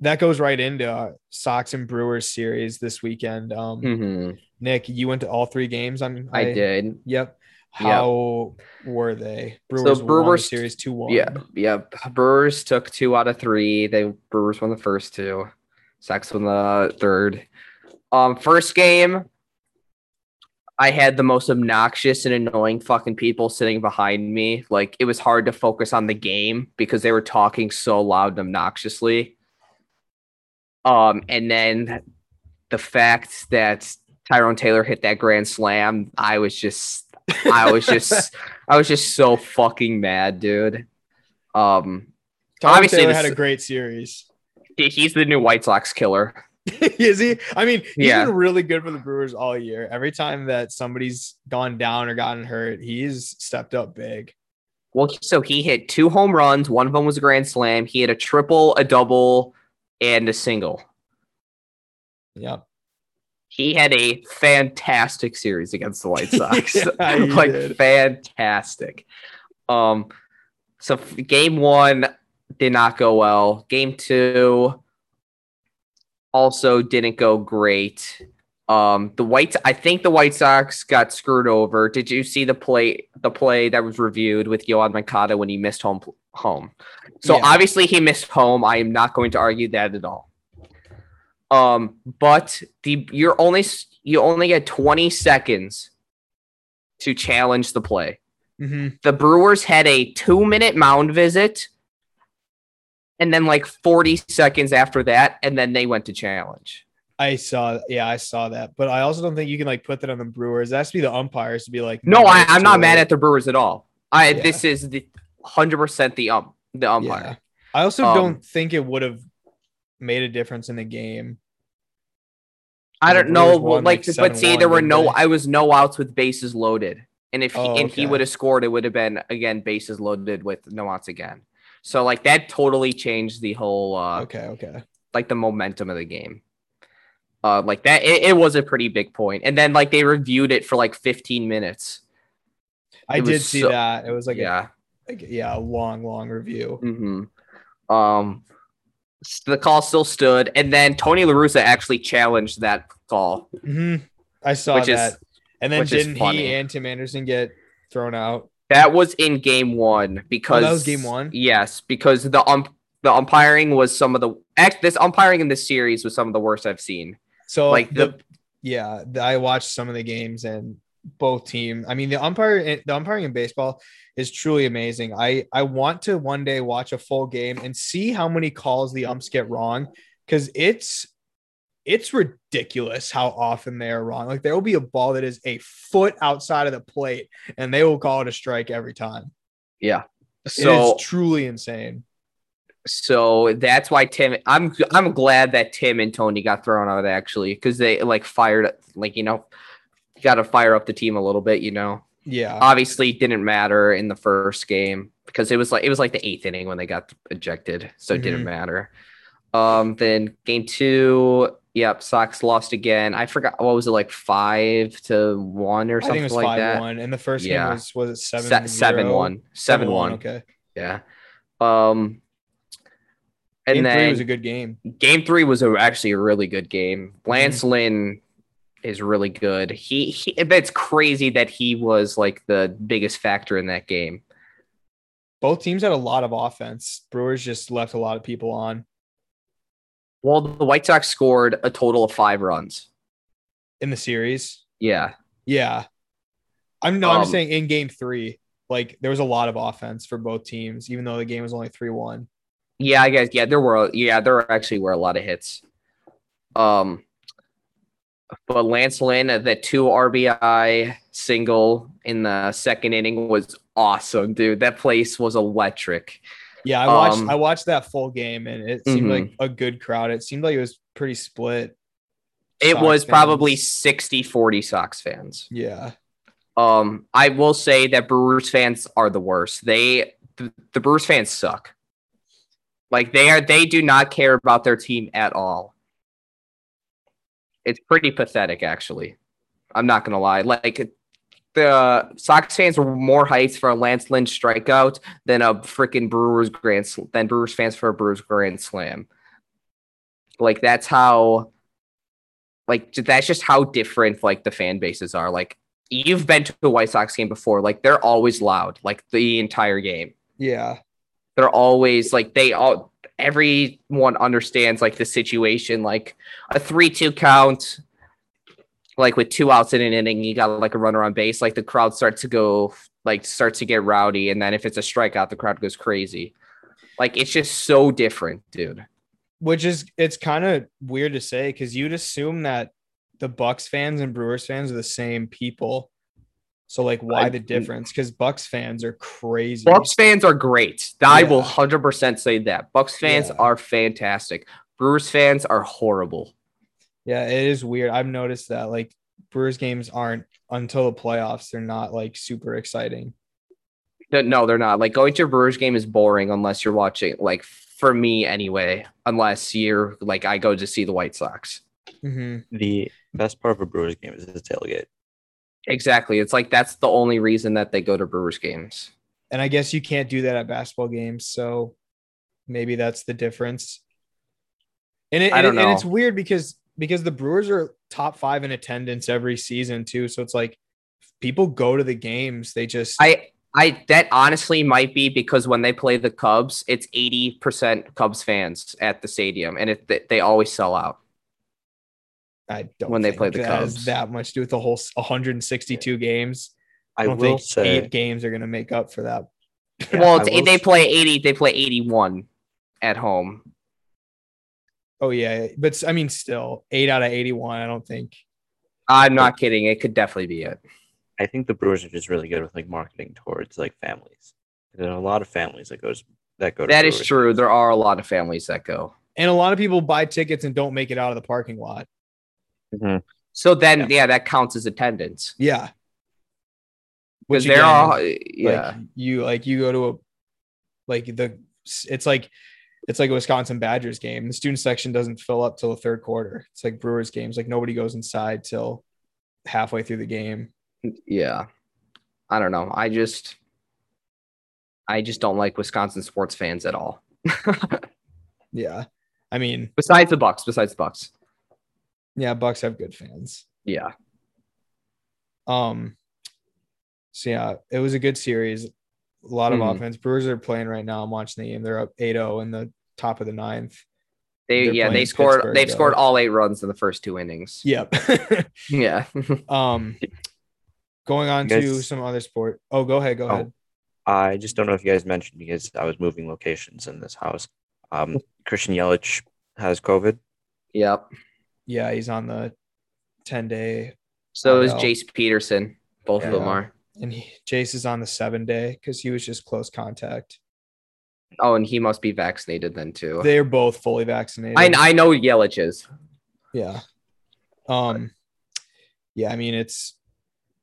that goes right into uh, Sox and Brewers series this weekend. Um Mhm. Nick, you went to all three games. I'm I did. Yep. How were they? Brewers the Brewers- series two one. Yeah, yeah. Brewers took two out of three. They Brewers won the first two. Sox won the third. Um, first game. I had the most obnoxious and annoying fucking people sitting behind me. Like it was hard to focus on the game because they were talking so loud and obnoxiously. Um, and then the fact that Tyrone Taylor hit that grand slam, I was just, I was just, I was just so fucking mad, dude. Um, Tom Obviously, Taylor this- had a great series. he's the new White Sox killer. Is he? I mean, he's Yeah. been really good for the Brewers all year. Every time that somebody's gone down or gotten hurt, he's stepped up big. Well, so he hit two home runs. One of them was a grand slam. He had a triple, a double, and a single. Yep. He had a fantastic series against the White Sox. Yeah, like did. fantastic. Um, so f- game one did not go well. Game two also didn't go great. Um, the White, I think the White Sox got screwed over. Did you see the play, the play that was reviewed with Yoán Moncada when he missed home, home? So Yeah. obviously he missed home. I am not going to argue that at all. Um, but the you're only you only get 20 seconds to challenge the play. hmm The Brewers had a two minute mound visit, and then like 40 seconds after that, and then they went to challenge. I saw. Yeah, I saw that. But I also don't think you can like put that on the Brewers. It has to be the umpires to be like. No, I, I'm not mad at the Brewers at all. I Yeah. this is the 100 percent the um the Yeah. umpire. I also Um, don't think it would have made a difference in the game. I don't know, won, like, like, but see, there were no. I was no outs with bases loaded, and if he, Oh, and he would have scored, it would have been again bases loaded with no outs again. So like that totally changed the whole uh Okay. Okay. like the momentum of the game. Uh, like that, it, it was a pretty big point, and then like they reviewed it for like 15 minutes. I It did see so- that. It was like yeah, a like, yeah, a long, long review. hmm Um, the call still stood, and then Tony La Russa actually challenged that call. hmm I saw Which is- that. and then didn't he and Tim Anderson get thrown out? That was in game one because Oh, was game one? Yes, because the ump the umpiring was some of the this umpiring in this series was some of the worst I've seen. So Like like the, the yeah, I watched some of the games and both team. I mean, the umpire, eh, the umpiring in baseball is truly amazing. I I want to one day watch a full game and see how many calls the umps get wrong because it's it's ridiculous how often they are wrong. Like there will be a ball that is a foot outside of the plate and they will call it a strike every time. yeah. So is truly insane. so that's why Tim I'm I'm glad that Tim and Tony got thrown out actually because they like fired like you know got to fire up the team a little bit you know Yeah. obviously didn't matter in the first game because it was like it was like the eighth inning when they got ejected, so it didn't Mhm. matter. Um, then game two, yep, Sox lost again. I forgot what was it like five to one or I think something it was like five that. one, and the first Yeah. game was was it seven Se- seven zero? one, seven one. Okay, Yeah. Um, and game then three was a good game. game three was a, actually a really good game. Mm-hmm. Lance Lynn is really good. He, he it's crazy that he was like the biggest factor in that game. Both teams had a lot of offense. Brewers just left a lot of people on Well, the White Sox scored a total of five runs. in the series. Yeah. Yeah, I'm no, I'm Um, saying in game three, like there was a lot of offense for both teams, even though the game was only three one. Yeah, I guess. Yeah, there were. Yeah, there actually were a lot of hits. Um, but Lance Lynn, the two RBI single in the second inning was awesome, dude. That place was electric. Yeah, I watched Um, I watched that full game, and it seemed Mhm. like a good crowd. It seemed like it was pretty split. It Sox was probably fans. 60 40 Sox fans. yeah. Um, I will say that Brewers fans are the worst. They the, the Brewers fans suck. Like they are they do not care about their team at all. It's pretty pathetic actually. I'm not gonna lie. Like the Sox fans were more hyped for a Lance Lynn strikeout than a freaking Brewers grand Sl- than Brewers fans for a Brewers grand slam. Like that's how like that's just how different like the fan bases are. Like you've been to a White Sox game before. Like they're always loud, like the entire game. Yeah. They're always like they all everyone understands like the situation, like a three-two count. like with two outs in an inning, you got like a runner on base, like the crowd starts to go like starts to get rowdy, and then if it's a strikeout, the crowd goes crazy. Like it's just so different, dude. which is it's kind of weird to say because you'd assume that the Bucks fans and Brewers fans are the same people. So like, why I- the difference? Because Bucks fans are crazy. Bucks fans are great. I Yeah. will hundred percent say that. Bucks fans Yeah. are fantastic. Brewers fans are horrible. Yeah, it is weird. I've noticed that like Brewers games aren't until the playoffs. They're not like super exciting. No, No, they're not. Like going to a Brewers game is boring unless you're watching. Like for me, anyway. Unless you're like I go to see the White Sox. hmm The best part of a Brewers game is the tailgate. Exactly. It's like that's the only reason that they go to Brewers games. And I guess you can't do that at basketball games. So maybe that's the difference. And it, and, it- and it's weird because because the Brewers are top five in attendance every season too. So it's like people go to the games. They just I I that honestly might be because when they play the Cubs, it's eighty percent Cubs fans at the stadium, and it they always sell out. I don't when they play the that has Cubs. that much to do with the whole 162 games. I I, don't will think say eight games are going to make up for that. Yeah, well, it's, they s- play eighty. They play eighty-one at home. Oh yeah, but I mean, still eight out of 81. I don't think. I'm not kidding. It could definitely be it. I think the Brewers are just really good with like marketing towards like families. There are a lot of families that goes that go. To That is Brewers true. There are a lot of families that go. And a lot of people buy tickets and don't make it out of the parking lot. Mm-hmm. So then, Yeah. yeah, that counts as attendance. Yeah. Because there again, are, like yeah, you like you go to a like the it's like it's like a Wisconsin Badgers game. The student section doesn't fill up till the third quarter. It's like Brewers games. Like nobody goes inside till halfway through the game. yeah. I don't know. I just, I just don't like Wisconsin sports fans at all. Yeah. I mean, besides the Bucks, besides the Bucks, yeah, Bucks have good fans. yeah. Um so yeah, it was a good series. A lot of Mhm. offense. Brewers are playing right now. I'm watching the game. They're up 8-0 in the top of the ninth. They They're yeah they playing scored Pittsburgh, they've though. scored all eight runs in the first two innings. Yep. Yeah. um going on You to some other sport. Oh, go ahead. Go Oh. ahead. I just don't know if you guys mentioned because I was moving locations in this house. Um, Christian Yelich has COVID. yep. Yeah, he's on the 10 day So I is. Jace Peterson. Both of them are. and he, Jace is on the seven day because he was just close contact. Oh, and he must be vaccinated then too. They're both fully vaccinated. I I know Yelich is. Yeah. Um yeah, I mean it's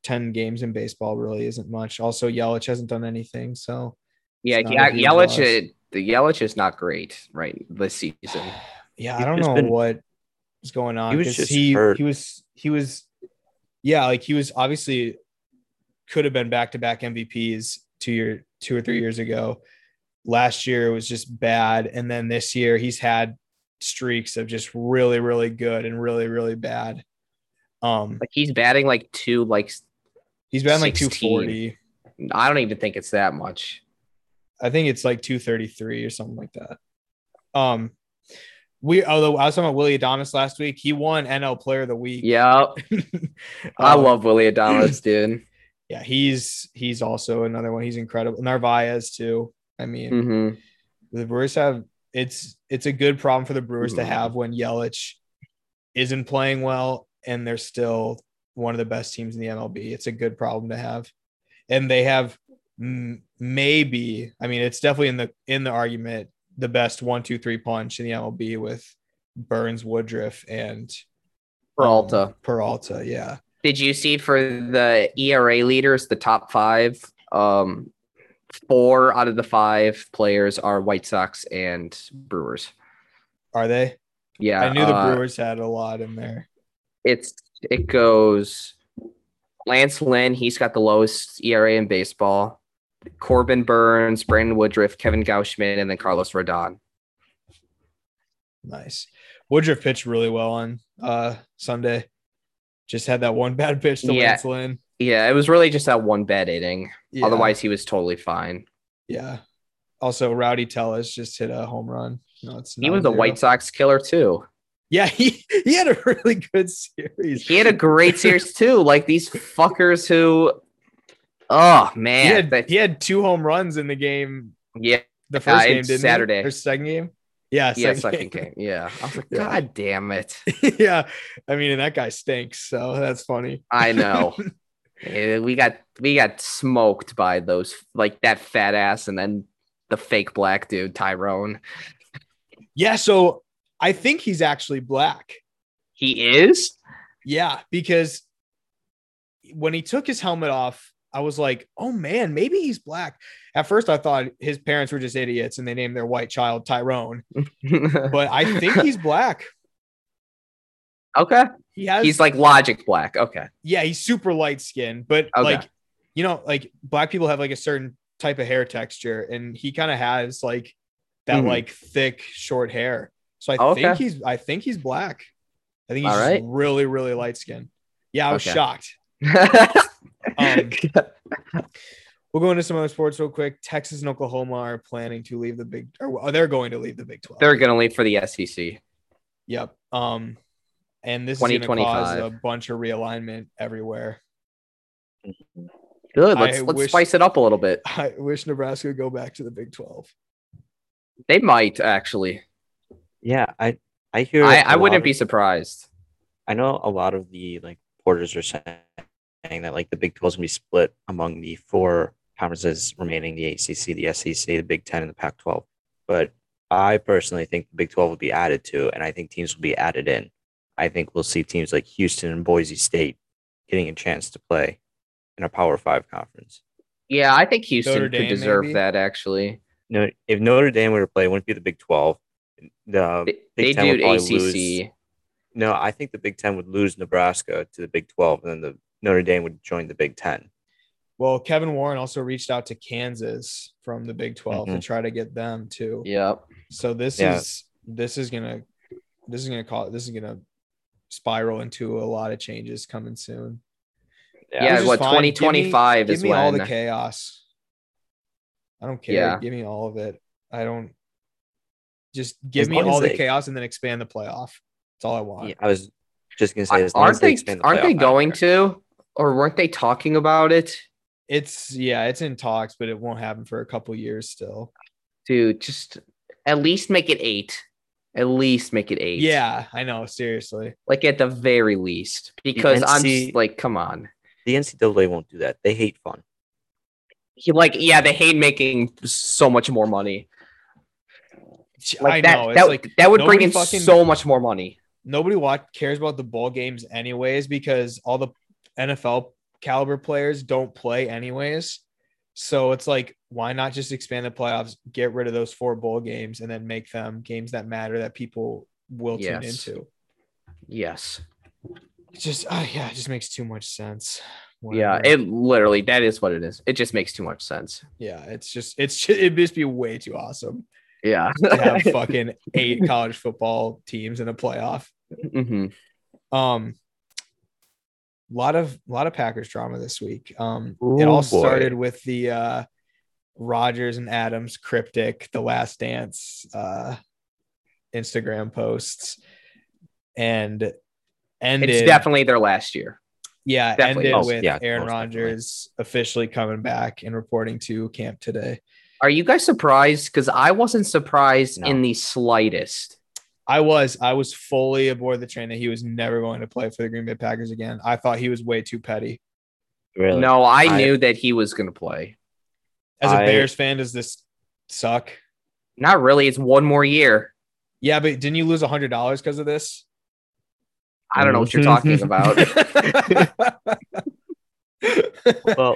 10 games in baseball really isn't much. Also, Yelich hasn't done anything, so Yeah, It's yeah Yelich. loss. uh, The Yelich is not great right this season. yeah, I don't just know been- what is going on. He was just he hurt. he was he was yeah, like he was obviously could have been back to back MVPs two year two or three years ago. Last year was just bad, and then this year he's had streaks of just really, really good and really, really bad. Um, Like he's batting like two like he's batting been like 240. I don't even think it's that much. I think it's like 233 or something like that. Um, we although I was talking about Willy Adames last week, he won NL Player of the Week. Yeah, I Um, love Willy Adames, dude. Yeah, he's he's also another one. He's incredible. Narvaez too. I mean, hmm the Brewers have it's it's a good problem for the Brewers to Mhm. have when Yelich isn't playing well and they're still one of the best teams in the MLB. It's a good problem to have, and they have maybe I mean it's definitely in the in the argument the best one two three punch in the MLB with Burnes, Woodruff, and Peralta. um, Peralta, yeah. Did you see for the ERA leaders, the top five? Um, four out of the five players are White Sox and Brewers. Are they? Yeah, I knew the uh, Brewers had a lot in there. It's it goes Lance Lynn. He's got the lowest ERA in baseball. Corbin Burnes, Brandon Woodruff, Kevin Gausman, and then Carlos Rodon. Nice. Woodruff pitched really well on uh Sunday. Just had that one bad pitch to Yeah. Lance Lynn. Yeah, it was really just that one bad inning. Yeah. Otherwise, he was totally fine. yeah. Also, Rowdy Tellez just hit a home run. No, it's He was a White Sox killer too. Yeah, he, he had a really good series. He had a great series too. Like these fuckers who, oh He man, had, that- he had two home runs in the game, yeah, the first Uh, game, didn't Saturday. he? Or second game? Yeah, yeah, second second game. game. Yeah, I was like, Yeah. God damn it! yeah, I mean, and that guy stinks, so that's funny. I know. We got we got smoked by those like that fat ass and then the fake black dude Tyrone. Yeah, so I think he's actually black. He is. Yeah, because when he took his helmet off, I was like, oh man, maybe he's black. At first, I thought his parents were just idiots and they named their white child Tyrone, but I think he's black. okay. He has, He's like logic black. Okay. yeah, he's super light skinned, but Okay. like, you know, like black people have like a certain type of hair texture, and he kind of has like that Mhm. like thick, short hair. So I Okay. think he's, I think he's black. I think he's right. really, really light skinned. Yeah, I was Okay. shocked. Um, We'll go into some other sports real quick. Texas and Oklahoma are planning to leave the Big, or they're going to leave the Big Twelve. They're gonna leave for the SEC. yep. Um, and this is going to cause a bunch of realignment everywhere. Good. Let's let's wish- spice it up a little bit. I wish Nebraska would go back to the Big Twelve. They might actually. Yeah, I I hear. I, a I wouldn't lot be surprised. I know a lot of the like reporters are saying that like the Big 12 is gonna be split among the four conferences remaining: the ACC, the SEC, the Big Ten, and the Pac-12. But I personally think the Big 12 will be added to, and I think teams will be added in. I think we'll see teams like Houston and Boise State getting a chance to play in a Power Five conference. Yeah, I think Houston Notre could Dame, deserve maybe? that actually. No, if Notre Dame were to play, it wouldn't be the Big 12. The They, Big they Ten would do probably ACC. lose- No, I think the Big Ten would lose Nebraska to the Big 12, and then the Notre Dame would join the Big Ten. Well, Kevin Warren also reached out to Kansas from the Big 12 to mm-hmm. try to get them too. Yep. So this Yeah. is this is gonna this is gonna call this is gonna spiral into a lot of changes coming soon. Yeah, Which is what twenty twenty five twenty Give me- twenty five Give is me all the chaos. I don't care. Yeah. Give me all of it. I don't just give As me long as all the they- chaos and then expand the playoff. That's all I want. Yeah, I was just gonna say, as long aren't as they they expand the aren't they playoff, I going to or weren't they talking about it? It's yeah, it's in talks, but it won't happen for a couple years still. Dude, just at least make it eight. At least make it eight. Yeah, I know. Seriously. Like at the very least. Because I'm just like, come on. The NCAA won't do that. They hate fun. He, like, yeah, they hate making so much more money. Like I that, know. That, like that would bring in fucking- so much more money. nobody watch cares about the bowl games anyways because all the NFL caliber players don't play anyways. So it's like, why not just expand the playoffs, get rid of those four bowl games, and then make them games that matter that people will tune into? Yes. It just, uh, yeah, it just makes too much sense. Yeah, it literally that is what it is. It just makes too much sense. yeah, it's just, it's just, it'd just be way too awesome Yeah. to have fucking eight college football teams in a playoff. hmm Um, lot of a lot of Packers drama this week. Um, it Ooh, all boy. started with the uh, Rodgers and Adams cryptic, "The Last Dance" uh, Instagram posts, and ended. It's definitely their last year. yeah, definitely. ended Most- with yeah, Aaron most definitely. Rodgers officially coming back and reporting to camp today. Are you guys surprised? Because I wasn't surprised No. in the slightest. I was I was fully aboard the train that he was never going to play for the Green Bay Packers again. I thought he was way too petty. Really? No, I, I- knew that he was going to play. As a I- Bears fan, does this suck? Not really. It's one more year. Yeah, but didn't you lose a hundred dollars because of this? I don't know what you're talking about. well,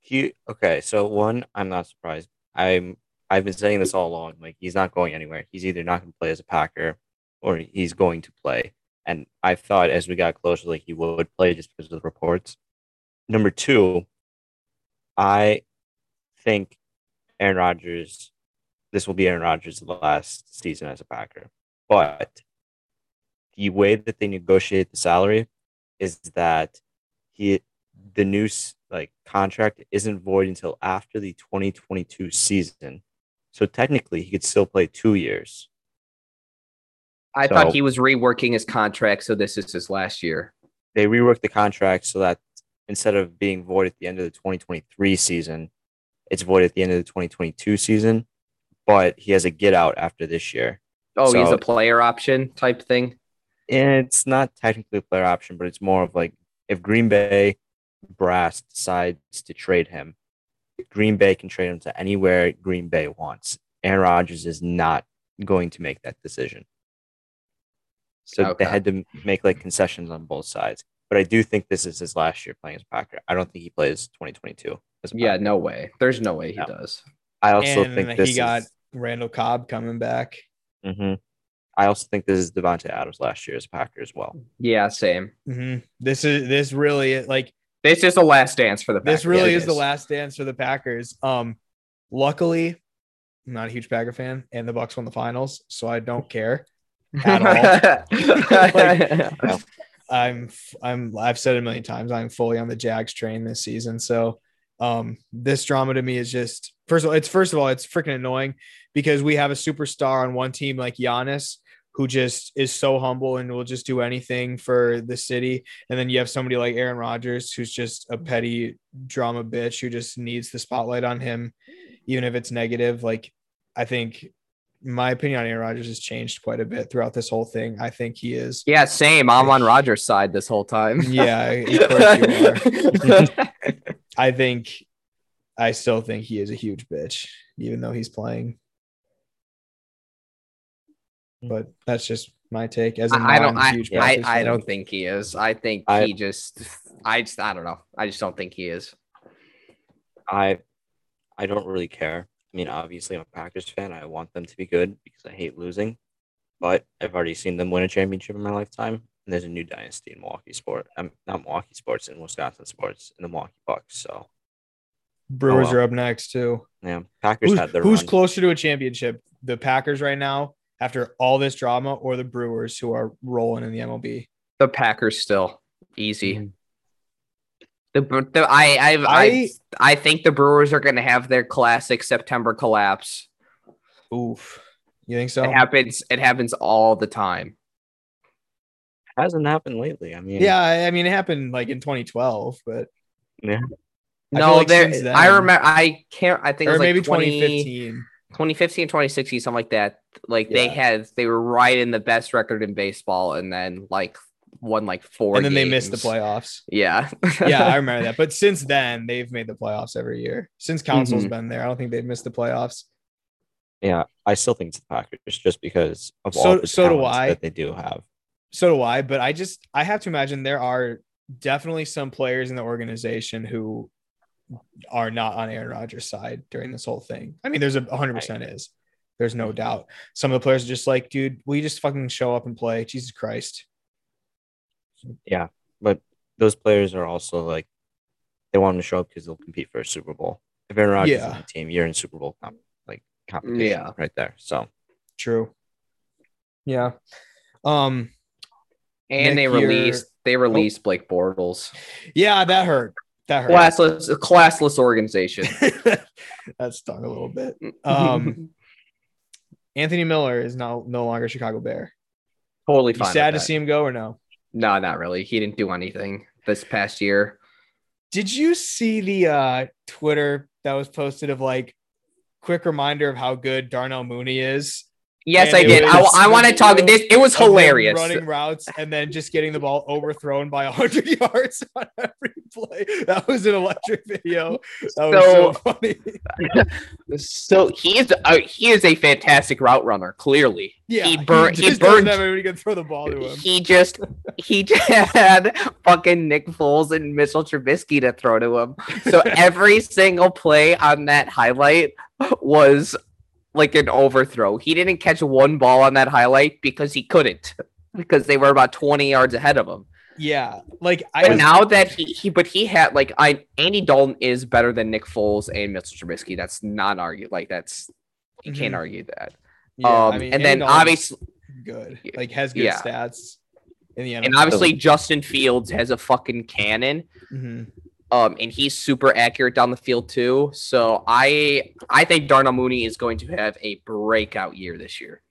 he okay. So one, I'm not surprised. I'm I've been saying this all along. Like he's not going anywhere. He's either not going to play as a Packer, or he's going to play. And I thought as we got closer, like he would play just because of the reports. Number two, I think Aaron Rodgers. This will be Aaron Rodgers' last season as a Packer, but the way that they negotiate the salary is that he the new like contract isn't void until after the 2022 season. So technically, he could still play two years. I So- thought he was reworking his contract, so this is his last year. They reworked the contract so that instead of being void at the end of the 2023 season, it's void at the end of the 2022 season. But he has a get out after this year. Oh, he's a player option type thing. It's not technically a player option, but it's more of like if Green Bay brass decides to trade him, Green Bay can trade him to anywhere Green Bay wants. Aaron Rodgers is not going to make that decision. So Okay. they had to make like concessions on both sides. But I do think this is his last year playing as a Packer. I don't think he plays 2022. As Yeah, no way. There's no way he No. does. I also and think this he got is, Randall Cobb coming back. Mhm. I also think this is Davante Adams last year as a Packer as well. Yeah, same. Mhm. This is this really like This is the last dance for the Packers. this really is the last dance for the Packers. Um, luckily, I'm not a huge Packer fan, and the Bucks won the finals, so I don't care. At all. I'm I'm I've said it a million times. I'm fully on the Jags train this season. So um this drama to me is just first of all, it's first of all, it's freaking annoying because we have a superstar on one team like Giannis who just is so humble and will just do anything for the city. And then you have somebody like Aaron Rodgers who's just a petty drama bitch who just needs the spotlight on him, even if it's negative. Like I think my opinion on Aaron Rodgers has changed quite a bit throughout this whole thing. I think he is yeah, same. I'm on Rodgers' side this whole time. yeah, of course you are. I think I still think he is a huge bitch, even though he's playing. Mm-hmm. But that's just my take as a I don't. I, non-huge I, Packers I don't think he is. I think I- he just. I just. I don't know. I just don't think he is. I I don't really care. I mean, obviously, I'm a Packers fan. I want them to be good because I hate losing. But I've already seen them win a championship in my lifetime, and there's a new dynasty in Milwaukee sport. I'm not Milwaukee sports in Wisconsin sports in the Milwaukee Bucks. So Brewers Oh, well. are up next too. yeah, Packers Who's, had their who's run. closer to a championship? The Packers right now after all this drama, or the Brewers who are rolling in the MLB? The Packers still easy. Mhm. The, the I, I I I- I think the Brewers are going to have their classic September collapse. Oof, you think so? It happens. It happens all the time. hasn't happened lately. I mean, Yeah, I I mean it happened like in 2012, but yeah. I No, like there. then- I remember. I can't. I think it or was like maybe 20 2015. 2015, 2016, something like that. Like they had, they were right in the best record in baseball, and then like won like four. and then they missed the playoffs. Yeah, yeah, I remember that. But since then, they've made the playoffs every year. Since Counsell's Mhm. been there, I don't think they've missed the playoffs. yeah, I still think it's the Packers just because of So- all the so do I. that they do have. So do I. But I just I have to imagine there are definitely some players in the organization who are not on Aaron Rodgers' side during this whole thing. I mean, there's a 100 percent is. There's no doubt. Some of the players are just like, dude, we just fucking show up and play. Jesus Christ. Yeah. But those players are also like they want them to show up because they'll compete for a Super Bowl. If Aaron Rodgers Yeah. is on the team, you're in Super Bowl comp- like competition Yeah. right there. So True. Yeah. Um. and they Nick, you're- released they released Blake Bortles. Yeah, that hurt. That hurt. Classless, a classless organization. that stung a little bit. Um, Anthony Miller is now no longer Chicago Bear. totally You fine. sad to with that. see him go or no? No, not really. He didn't do anything this past year. Did you see the uh, Twitter that was posted of like quick reminder of how good Darnell Mooney is? Yes, And I did. I, I want to talk. This it was hilarious. running routes and then just getting the ball overthrown by 100 yards on every play. That was an electric video. That was so, So- funny. So he is a, uh, he is a fantastic route runner. Clearly, Yeah, he burned. He, just doesn't burned. have anybody can throw the ball to him. He just he just had fucking Nick Foles and Mitchell Trubisky to throw to him. So every single play on that highlight was like an overthrow. He didn't catch one ball on that highlight because he couldn't because they were about 20 yards ahead of him. Yeah, like I was, now that he, he but he had like I Andy Dalton is better than Nick Foles and Mitchell Trubisky. That's not argued. Like that's you can't Mhm. argue that. yeah, um, I mean, and Andy then Dalton's obviously good, like has good Yeah. stats in the NFL. and obviously Justin Fields has a fucking cannon. Mhm. Um, and he's super accurate down the field too. So I I think Darnell Mooney is going to have a breakout year this year.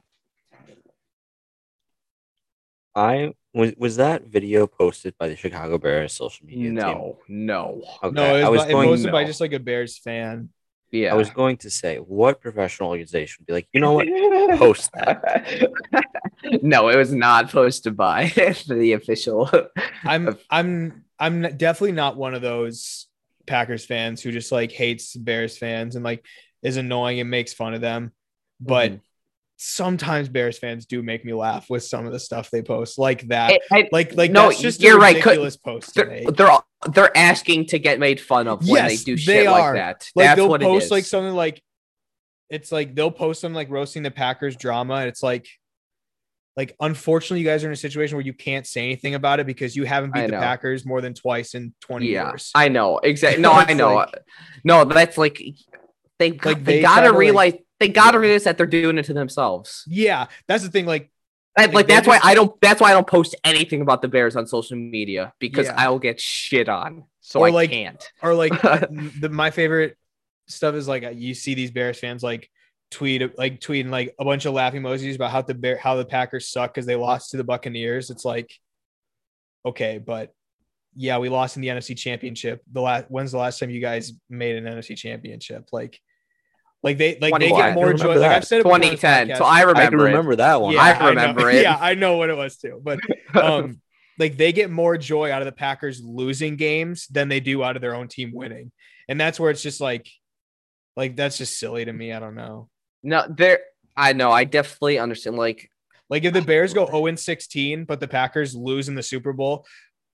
I was was that video posted by the Chicago Bears social media team? No, no. Okay. No, it I was, was by, going. it posted by just like a Bears fan. Yeah. I was going to say, what professional organization would be like, you know what? Post that. no, it was not posted by the official. I'm I'm I'm definitely not one of those Packers fans who just like hates Bears fans and like is annoying and makes fun of them. But Mhm. sometimes Bears fans do make me laugh with some of the stuff they post, like that. I- I- like like No, that's just you're a right, 'cause ridiculous post they're, make. they're they're asking to get made fun of when Yes, they do they shit are. like that. Like That's they'll what post it is. like something like it's like they'll post something like roasting the Packers drama. And it's like like unfortunately you guys are in a situation where you can't say anything about it because you haven't beat the. Packers more than twice in 20 yeah, years. I know exactly. No, I know. like- no, that's like they Like, they, they gotta to, like- realize they gotta realize that they're doing it to themselves. yeah, that's the thing. Like Like, that's why I don't. That's why I don't post anything about the Bears on social media because Yeah. I'll get shit on. So Or, I like, can't. or like the my favorite stuff is like you see these Bears fans like tweet like tweeting like a bunch of laughing emojis about how the bear how the Packers suck because they lost to the Buccaneers. It's like okay, but yeah, we lost in the NFC Championship. The last when's the last time you guys made an NFC Championship? Like, like they like they get more joy. remember Like. I've said it before on 2010. So podcast. I I remember. can it. remember that one. Yeah, I know. remember it. Yeah, I know what it was too. But um, like they get more joy out of the Packers losing games than they do out of their own team winning, and that's where it's just like, like that's just silly to me. I don't know. No, there. I know. I definitely understand. Like, Like if the Bears go 0 and 16, but the Packers lose in the Super Bowl,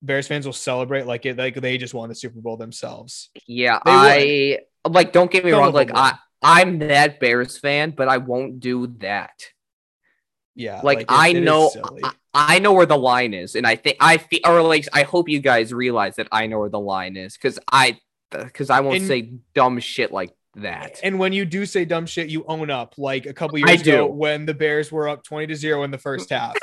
Bears fans will celebrate like it like they just won the Super Bowl themselves. yeah, I like. Don't get me Some wrong. Like, I I'm that Bears fan, but I won't do that. Yeah, Like, it- I it know. I, I know where the line is, and I think I feel, or like, I hope you guys realize that I know where the line is, because I, because I won't And- say dumb shit like that. And when you do say dumb shit, you own up. Like a couple years ago, when the Bears were up 20 to 0 in the first half.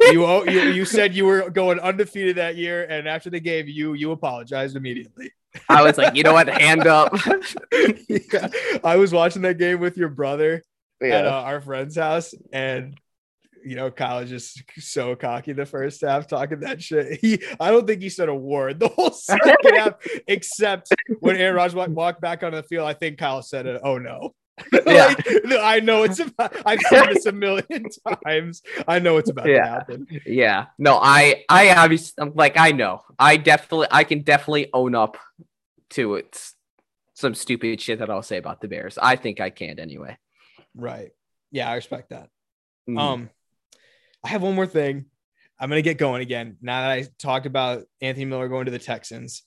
you, you you said you were going undefeated that year, and after the game, you you apologized immediately. I was like, you know what? Hand up. yeah. I was watching that game with your brother at uh, our friend's house, and you know Kyle just so cocky the first half, talking that shit. He, I don't think he said a word the whole second half, except when Aaron Rodgers walked, back onto the field. I think Kyle said it. Oh no. Yeah. like, I know it's about. I've said this a million times. I know it's about to Yeah. happen. Yeah. No, I I obviously I'm like I know. I definitely I can definitely own up to it. Some stupid shit that I'll say about the Bears. I think I can't anyway. Right. Yeah, I respect that. Mhm. Um, I have one more thing. I'm gonna get going again. Now that I talked about Anthony Miller going to the Texans,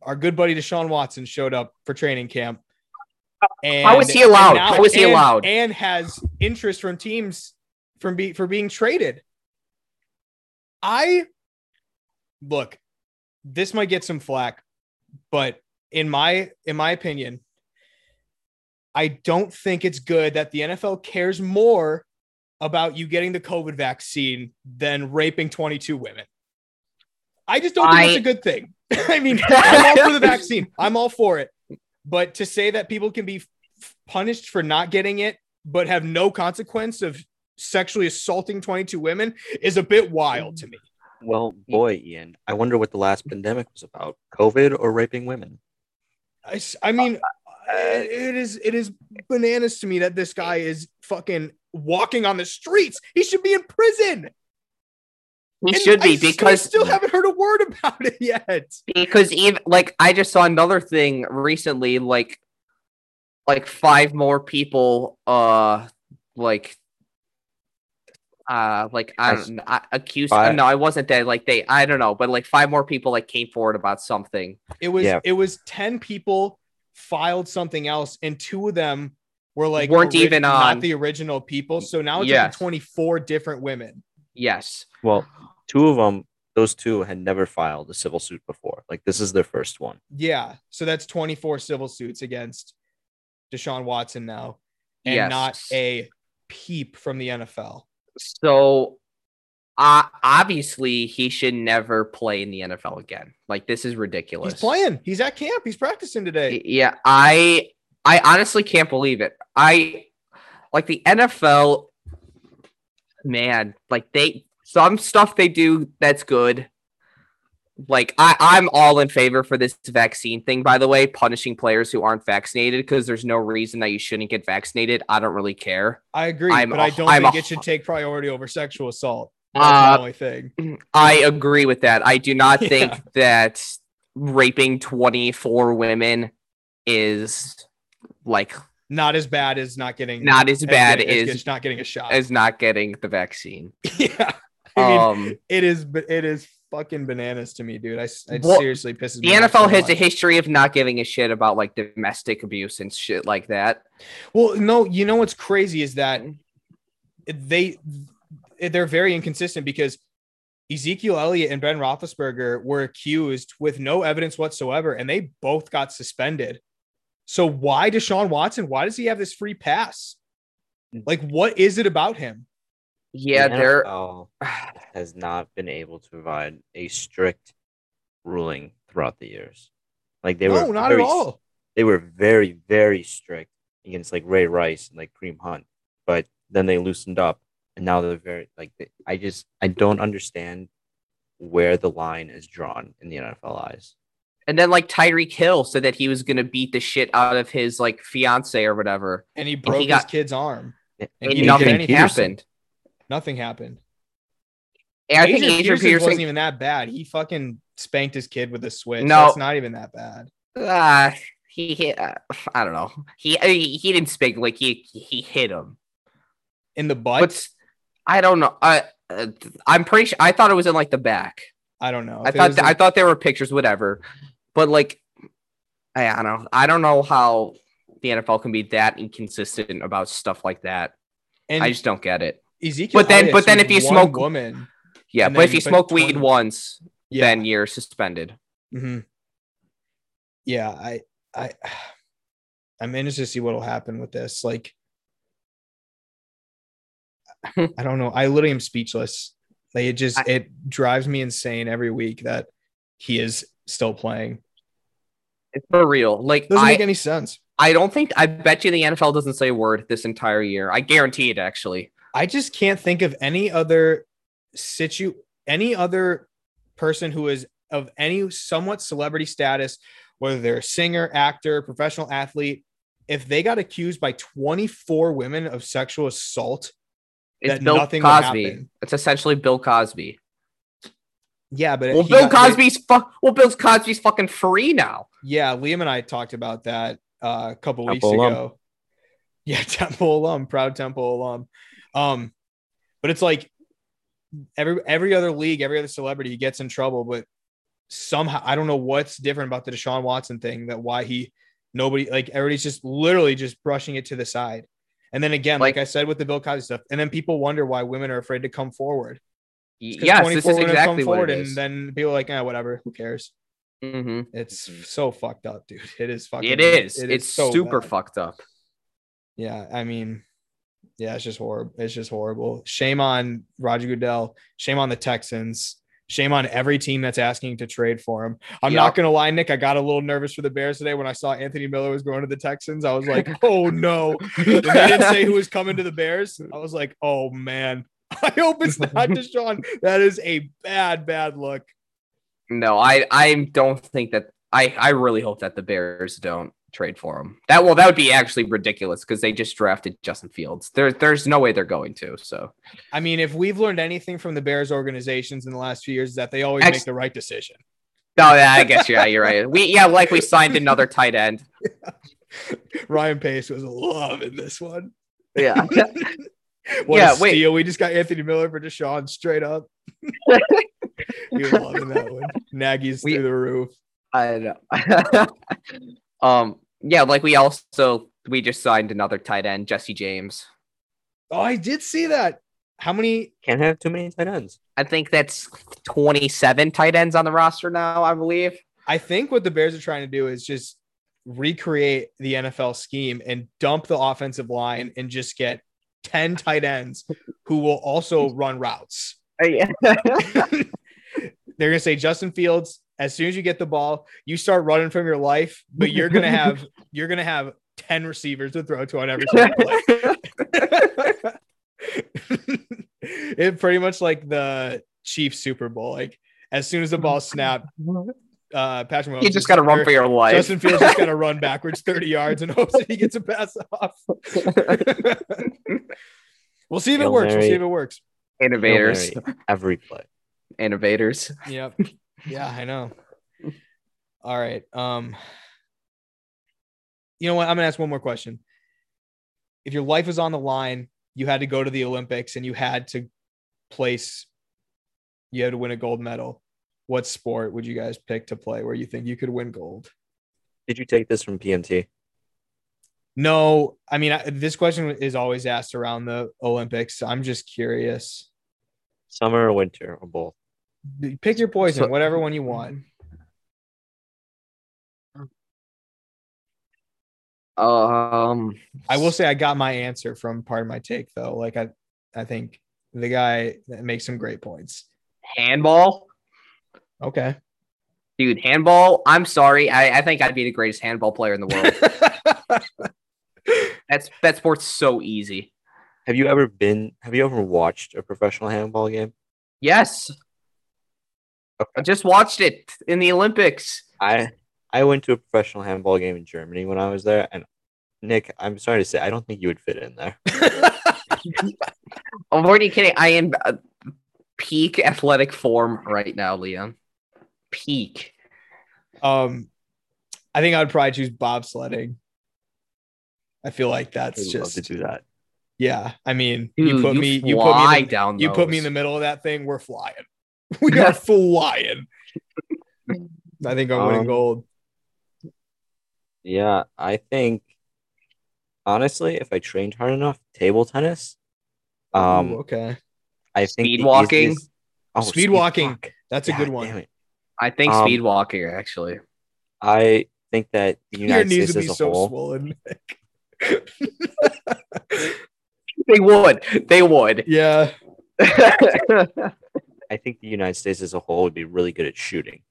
our good buddy Deshaun Watson showed up for training camp. And How is he allowed? How is he and- allowed? And has interest from teams from be for being traded. I look, this might get some flack, but in my in my opinion, I don't think it's good that the NFL cares more about you getting the COVID vaccine than raping 22 women. I just don't think I- it's a good thing. I mean, I'm all for the vaccine. I'm all for it. But to say that people can be f- punished for not getting it, but have no consequence of sexually assaulting 22 women is a bit wild to me. Well, boy, Ian, I wonder what the last pandemic was about: COVID or raping women. I mean, it- it is it is bananas to me that this guy is fucking walking on the streets. He should be in prison. he And should be s- because I still haven't heard a word about it yet. because even like I just saw another thing recently, like like five more people uh like uh like I I don't know, I- accused Five- no, I wasn't there Like they I don't know, but like five more people like came forward about something. It was Yeah. it was 10 people filed something else, and two of them were like Weren't even not on- the original people. So now it's Yes. like 24 different women. Yes. Well, two of them, those two had never filed a civil suit before. Like this is their first one. Yeah. So that's 24 civil suits against Deshaun Watson now, and Yes. not a peep from the NFL. So uh obviously he should never play in the NFL again. Like this is ridiculous. He's playing. He's at camp. He's practicing today. Yeah, I I honestly can't believe it. I like the NFL man, like they some stuff they do that's good. Like I, I'm all in favor for this vaccine thing, by the way, punishing players who aren't vaccinated because there's no reason that you shouldn't get vaccinated. I don't really care. I agree, I'm but I don't I'm think a- it should take priority over sexual assault. That's Uh, the only thing. I agree with that. I do not Yeah. think that raping 24 women is like Not as bad as not getting not as bad good- as just not getting a shot. as not getting the vaccine. yeah, I mean, Um it is. but It is fucking bananas to me, dude. I, it Well, seriously pisses the me off NFL has a history of not giving a shit about like domestic abuse and shit like that. Well, no, you know what's crazy is that they they're very inconsistent because Ezekiel Elliott and Ben Roethlisberger were accused with no evidence whatsoever, and they both got suspended. So why Deshaun Watson? Why does he have this free pass? Mm. Like, what is it about him? Yeah, The they're NFL has not been able to provide a strict ruling throughout the years. Like they no, were not very at all. They were very, very strict against like Ray Rice and like Kareem Hunt, but then they loosened up, and now they're very like. They, I just I don't understand where the line is drawn in the NFL eyes. And then like Tyreek Hill said that he was gonna beat the shit out of his like fiance or whatever. And he broke got- his kid's arm. And And And he nothing didn't get anything. happened. Nothing happened. And I think Adrian Adrian Peterson Peterson wasn't even that bad. He fucking spanked his kid with a switch. No. it's not even that bad. uh, he hit uh, I don't know. He he, he didn't speak like he he hit him. In the butt, But I don't know. I uh, I'm pretty sure I thought it was in like the back. I don't know. I If thought th- in- I thought there were pictures, whatever. But like, I, I don't know. I don't know how the NFL can be that inconsistent about stuff like that. and I just don't get it. Ezekiel. But then- but then if you smoke- woman, Yeah, but if you smoke 20 weed once, yeah, then you're suspended. hmm yeah, I, I, I'm interested to see what'll happen with this. Like, I don't know. I literally am speechless. Like, it just I- it drives me insane every week that he is still playing. It's for real. Like Doesn't I, make any sense. I don't think I bet you the NFL doesn't say a word this entire year. I guarantee it actually. I just can't think of any other situ any other person who is of any somewhat celebrity status, whether they're a singer, actor, professional athlete, if they got accused by 24 women of sexual assault, It's That Bill nothing would Cosby. happen. It's essentially Bill Cosby. Yeah, but Well, Bill got- Cosby's fu- well, Bill Cosby's fucking free now. yeah, Liam and I talked about that uh, a couple weeks alum. ago. Yeah, Temple alum, proud Temple alum. Um, but it's like every every other league, every other celebrity gets in trouble, but somehow I don't know what's different about the Deshaun Watson thing that why he nobody like everybody's just literally just brushing it to the side. And then again, like, Like- I said with the Bill Cosby stuff, and then people wonder why women are afraid to come forward. Yes, this is exactly what it and then people are like, ah, whatever, who cares? hmm It's so fucked up, dude. It is fucking. It is. it it's so super bad. fucked up. Yeah, I mean, yeah, it's just horrible. It's just horrible. Shame on Roger Goodell. Shame on the Texans. Shame on every team that's asking to trade for him. I'm not gonna lie, Nick. I got a little nervous for the Bears today when I saw Anthony Miller was going to the Texans. I was like, oh no. They didn't say who was coming to the Bears, I was like, oh man. I hope it's not Deshaun. That is a bad, bad look. No, I I don't think that. I I really hope that the Bears don't trade for him. That well, that would be actually ridiculous because they just drafted Justin Fields. There there's no way they're going to. So I mean, if we've learned anything from the Bears organizations in the last few years, is that they always Ex- make the right decision. no, yeah, I guess yeah, you're right. We yeah, like we signed another tight end. Ryan Pace was loving this one. Yeah. What Yeah, a wait. steal. We just got Anthony Miller for Deshaun straight up. he was loving that one. Nagy's We- through the roof. I know. um. Yeah, like we also we just signed another tight end, Jesse James. Oh, I did see that. How many? Can't have too many tight ends. I think that's 27 tight ends on the roster now, I believe. I think what the Bears are trying to do is just recreate the NFL scheme and dump the offensive line and just get 10 tight ends who will also run routes. Oh, yeah. They're going to say, Justin Fields, as soon as you get the ball, you start running from your life, but you're going to have, you're going to have 10 receivers to throw to on every single play. it pretty much like the Chiefs Super Bowl. Like as soon as the ball snapped, uh, Patrick Mahomes You just got to run for your life. Justin Fields just got to run backwards 30 yards and hopes that he gets a pass off. we'll see if it Hail works. We'll see if it works. Innovators. Every play. Innovators. Yep. Yeah, I know. All right. Um, you know what? I'm gonna ask one more question. If your life was on the line, you had to go to the Olympics and you had to place, you had to win a gold medal. What sport would you guys pick to play where you think you could win gold? Did you take this from PMT? No, I mean I, this question is always asked around the Olympics. I'm just curious. Summer or winter or both? Pick your poison, So- whatever one you want. Um, I will say I got my answer from Pardon My Take though. Like I, I think the guy makes some great points. handball. Okay. Dude, handball. I'm sorry. I, I think I'd be the greatest handball player in the world. That's that sport's so easy. Have you ever been? Have you ever watched a professional handball game? Yes. I just watched it in the Olympics. I I went to a professional handball game in Germany when I was there, and Nick, I'm sorry to say, I don't think you would fit in there. I'm already kidding. I am uh, peak athletic form right now, Liam. Peak. um, I think I'd probably choose bobsledding. I feel like I'd that's love just to do that. yeah. I mean, Dude, you put you me, you put me, in the, down. you put me in the middle of that thing. We're flying. We are flying. I think I'm winning Um, gold. Yeah, I think honestly, if I trained hard enough, table tennis. Um, Ooh, okay, I think Speed walking? easiest- Oh, Speed walking. walk. that's a God good damn one. It. I think Um, speed walking actually. I think that the Your United knees States would be as a so whole. swollen. They would. They would. yeah, I think the United States as a whole would be really good at shooting.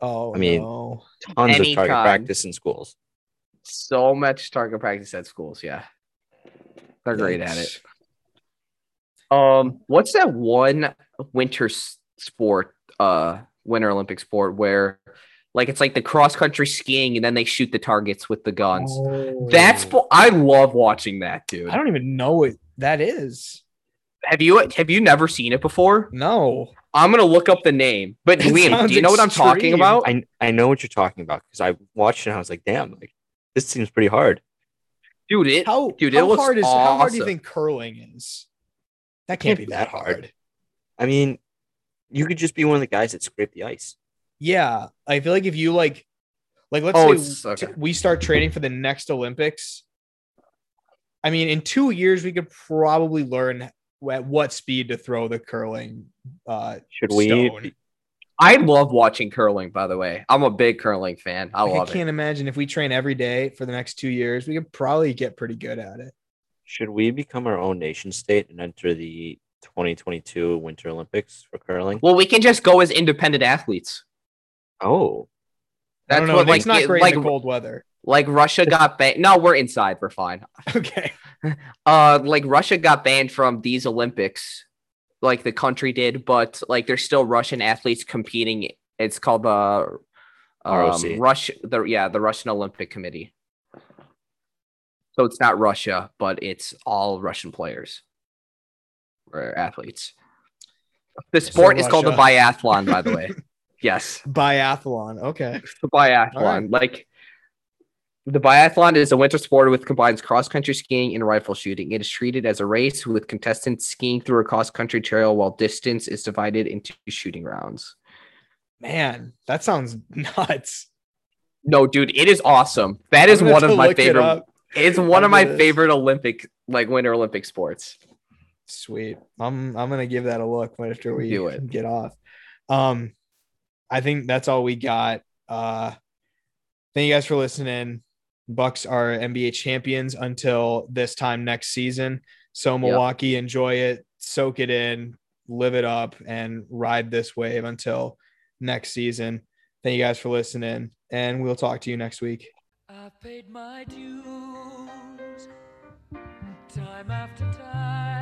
Oh, I mean, no. Tons Any of target kind. practice in schools. so much target practice at schools. Yeah, they're great at it. Um, what's that one winter sport, uh, winter Olympic sport where, like, it's like the cross country skiing and then they shoot the targets with the guns. Oh. That's Oh. I love watching that, dude. I don't even know what that is. Have you have you never seen it before? No. I'm gonna look up the name. But It Liam, do you know what I'm talking about? I I know what you're talking about because I watched it and I was like, damn, like this seems pretty hard. Dude, it How dude, it how looks hard is how hard do you think curling is? That can't, be that hard. I mean, you could just be one of the guys that scrape the ice. Yeah, I feel like if you like, like let's Oh, say it's- t- we start training for the next Olympics. I mean, in two years we could probably learn at what speed to throw the curling. Uh, Should we? Stone. I love watching curling, by the way. I'm a big curling fan. I like, I can't it. imagine if we train every day for the next two years, we could probably get pretty good at it. Should we become our own nation state and enter the 2022 Winter Olympics for curling? Well, we can just go as independent athletes. Oh, That's don't what like it's not great like in the cold weather. like Russia got banned. No, we're inside. We're fine. Okay. Uh, like Russia got banned from these Olympics, like the country did, but like there's still Russian athletes competing. It's called the um, Russia. The yeah, the Russian Olympic Committee. So it's not Russia, but it's all Russian players or athletes. The sport is called the uh, biathlon, by the way. yes. Biathlon. Okay. the biathlon. Right. Like the biathlon is a winter sport with combines cross country skiing and rifle shooting. It is treated as a race with contestants skiing through a cross country trail while distance is divided into shooting rounds. Man, that sounds nuts. No, dude, it is awesome. That is one of my it favorite. up. It's one of my favorite Olympic, like winter Olympic sports. Sweet. I'm I'm gonna give that a look after we Do it. get off. Um, I think that's all we got. Uh, thank you guys for listening. Bucks are NBA champions until this time next season. So Milwaukee, enjoy it, soak it in, live it up, and ride this wave until next season. Thank you guys for listening, and we'll talk to you next week. I've paid my dues time after time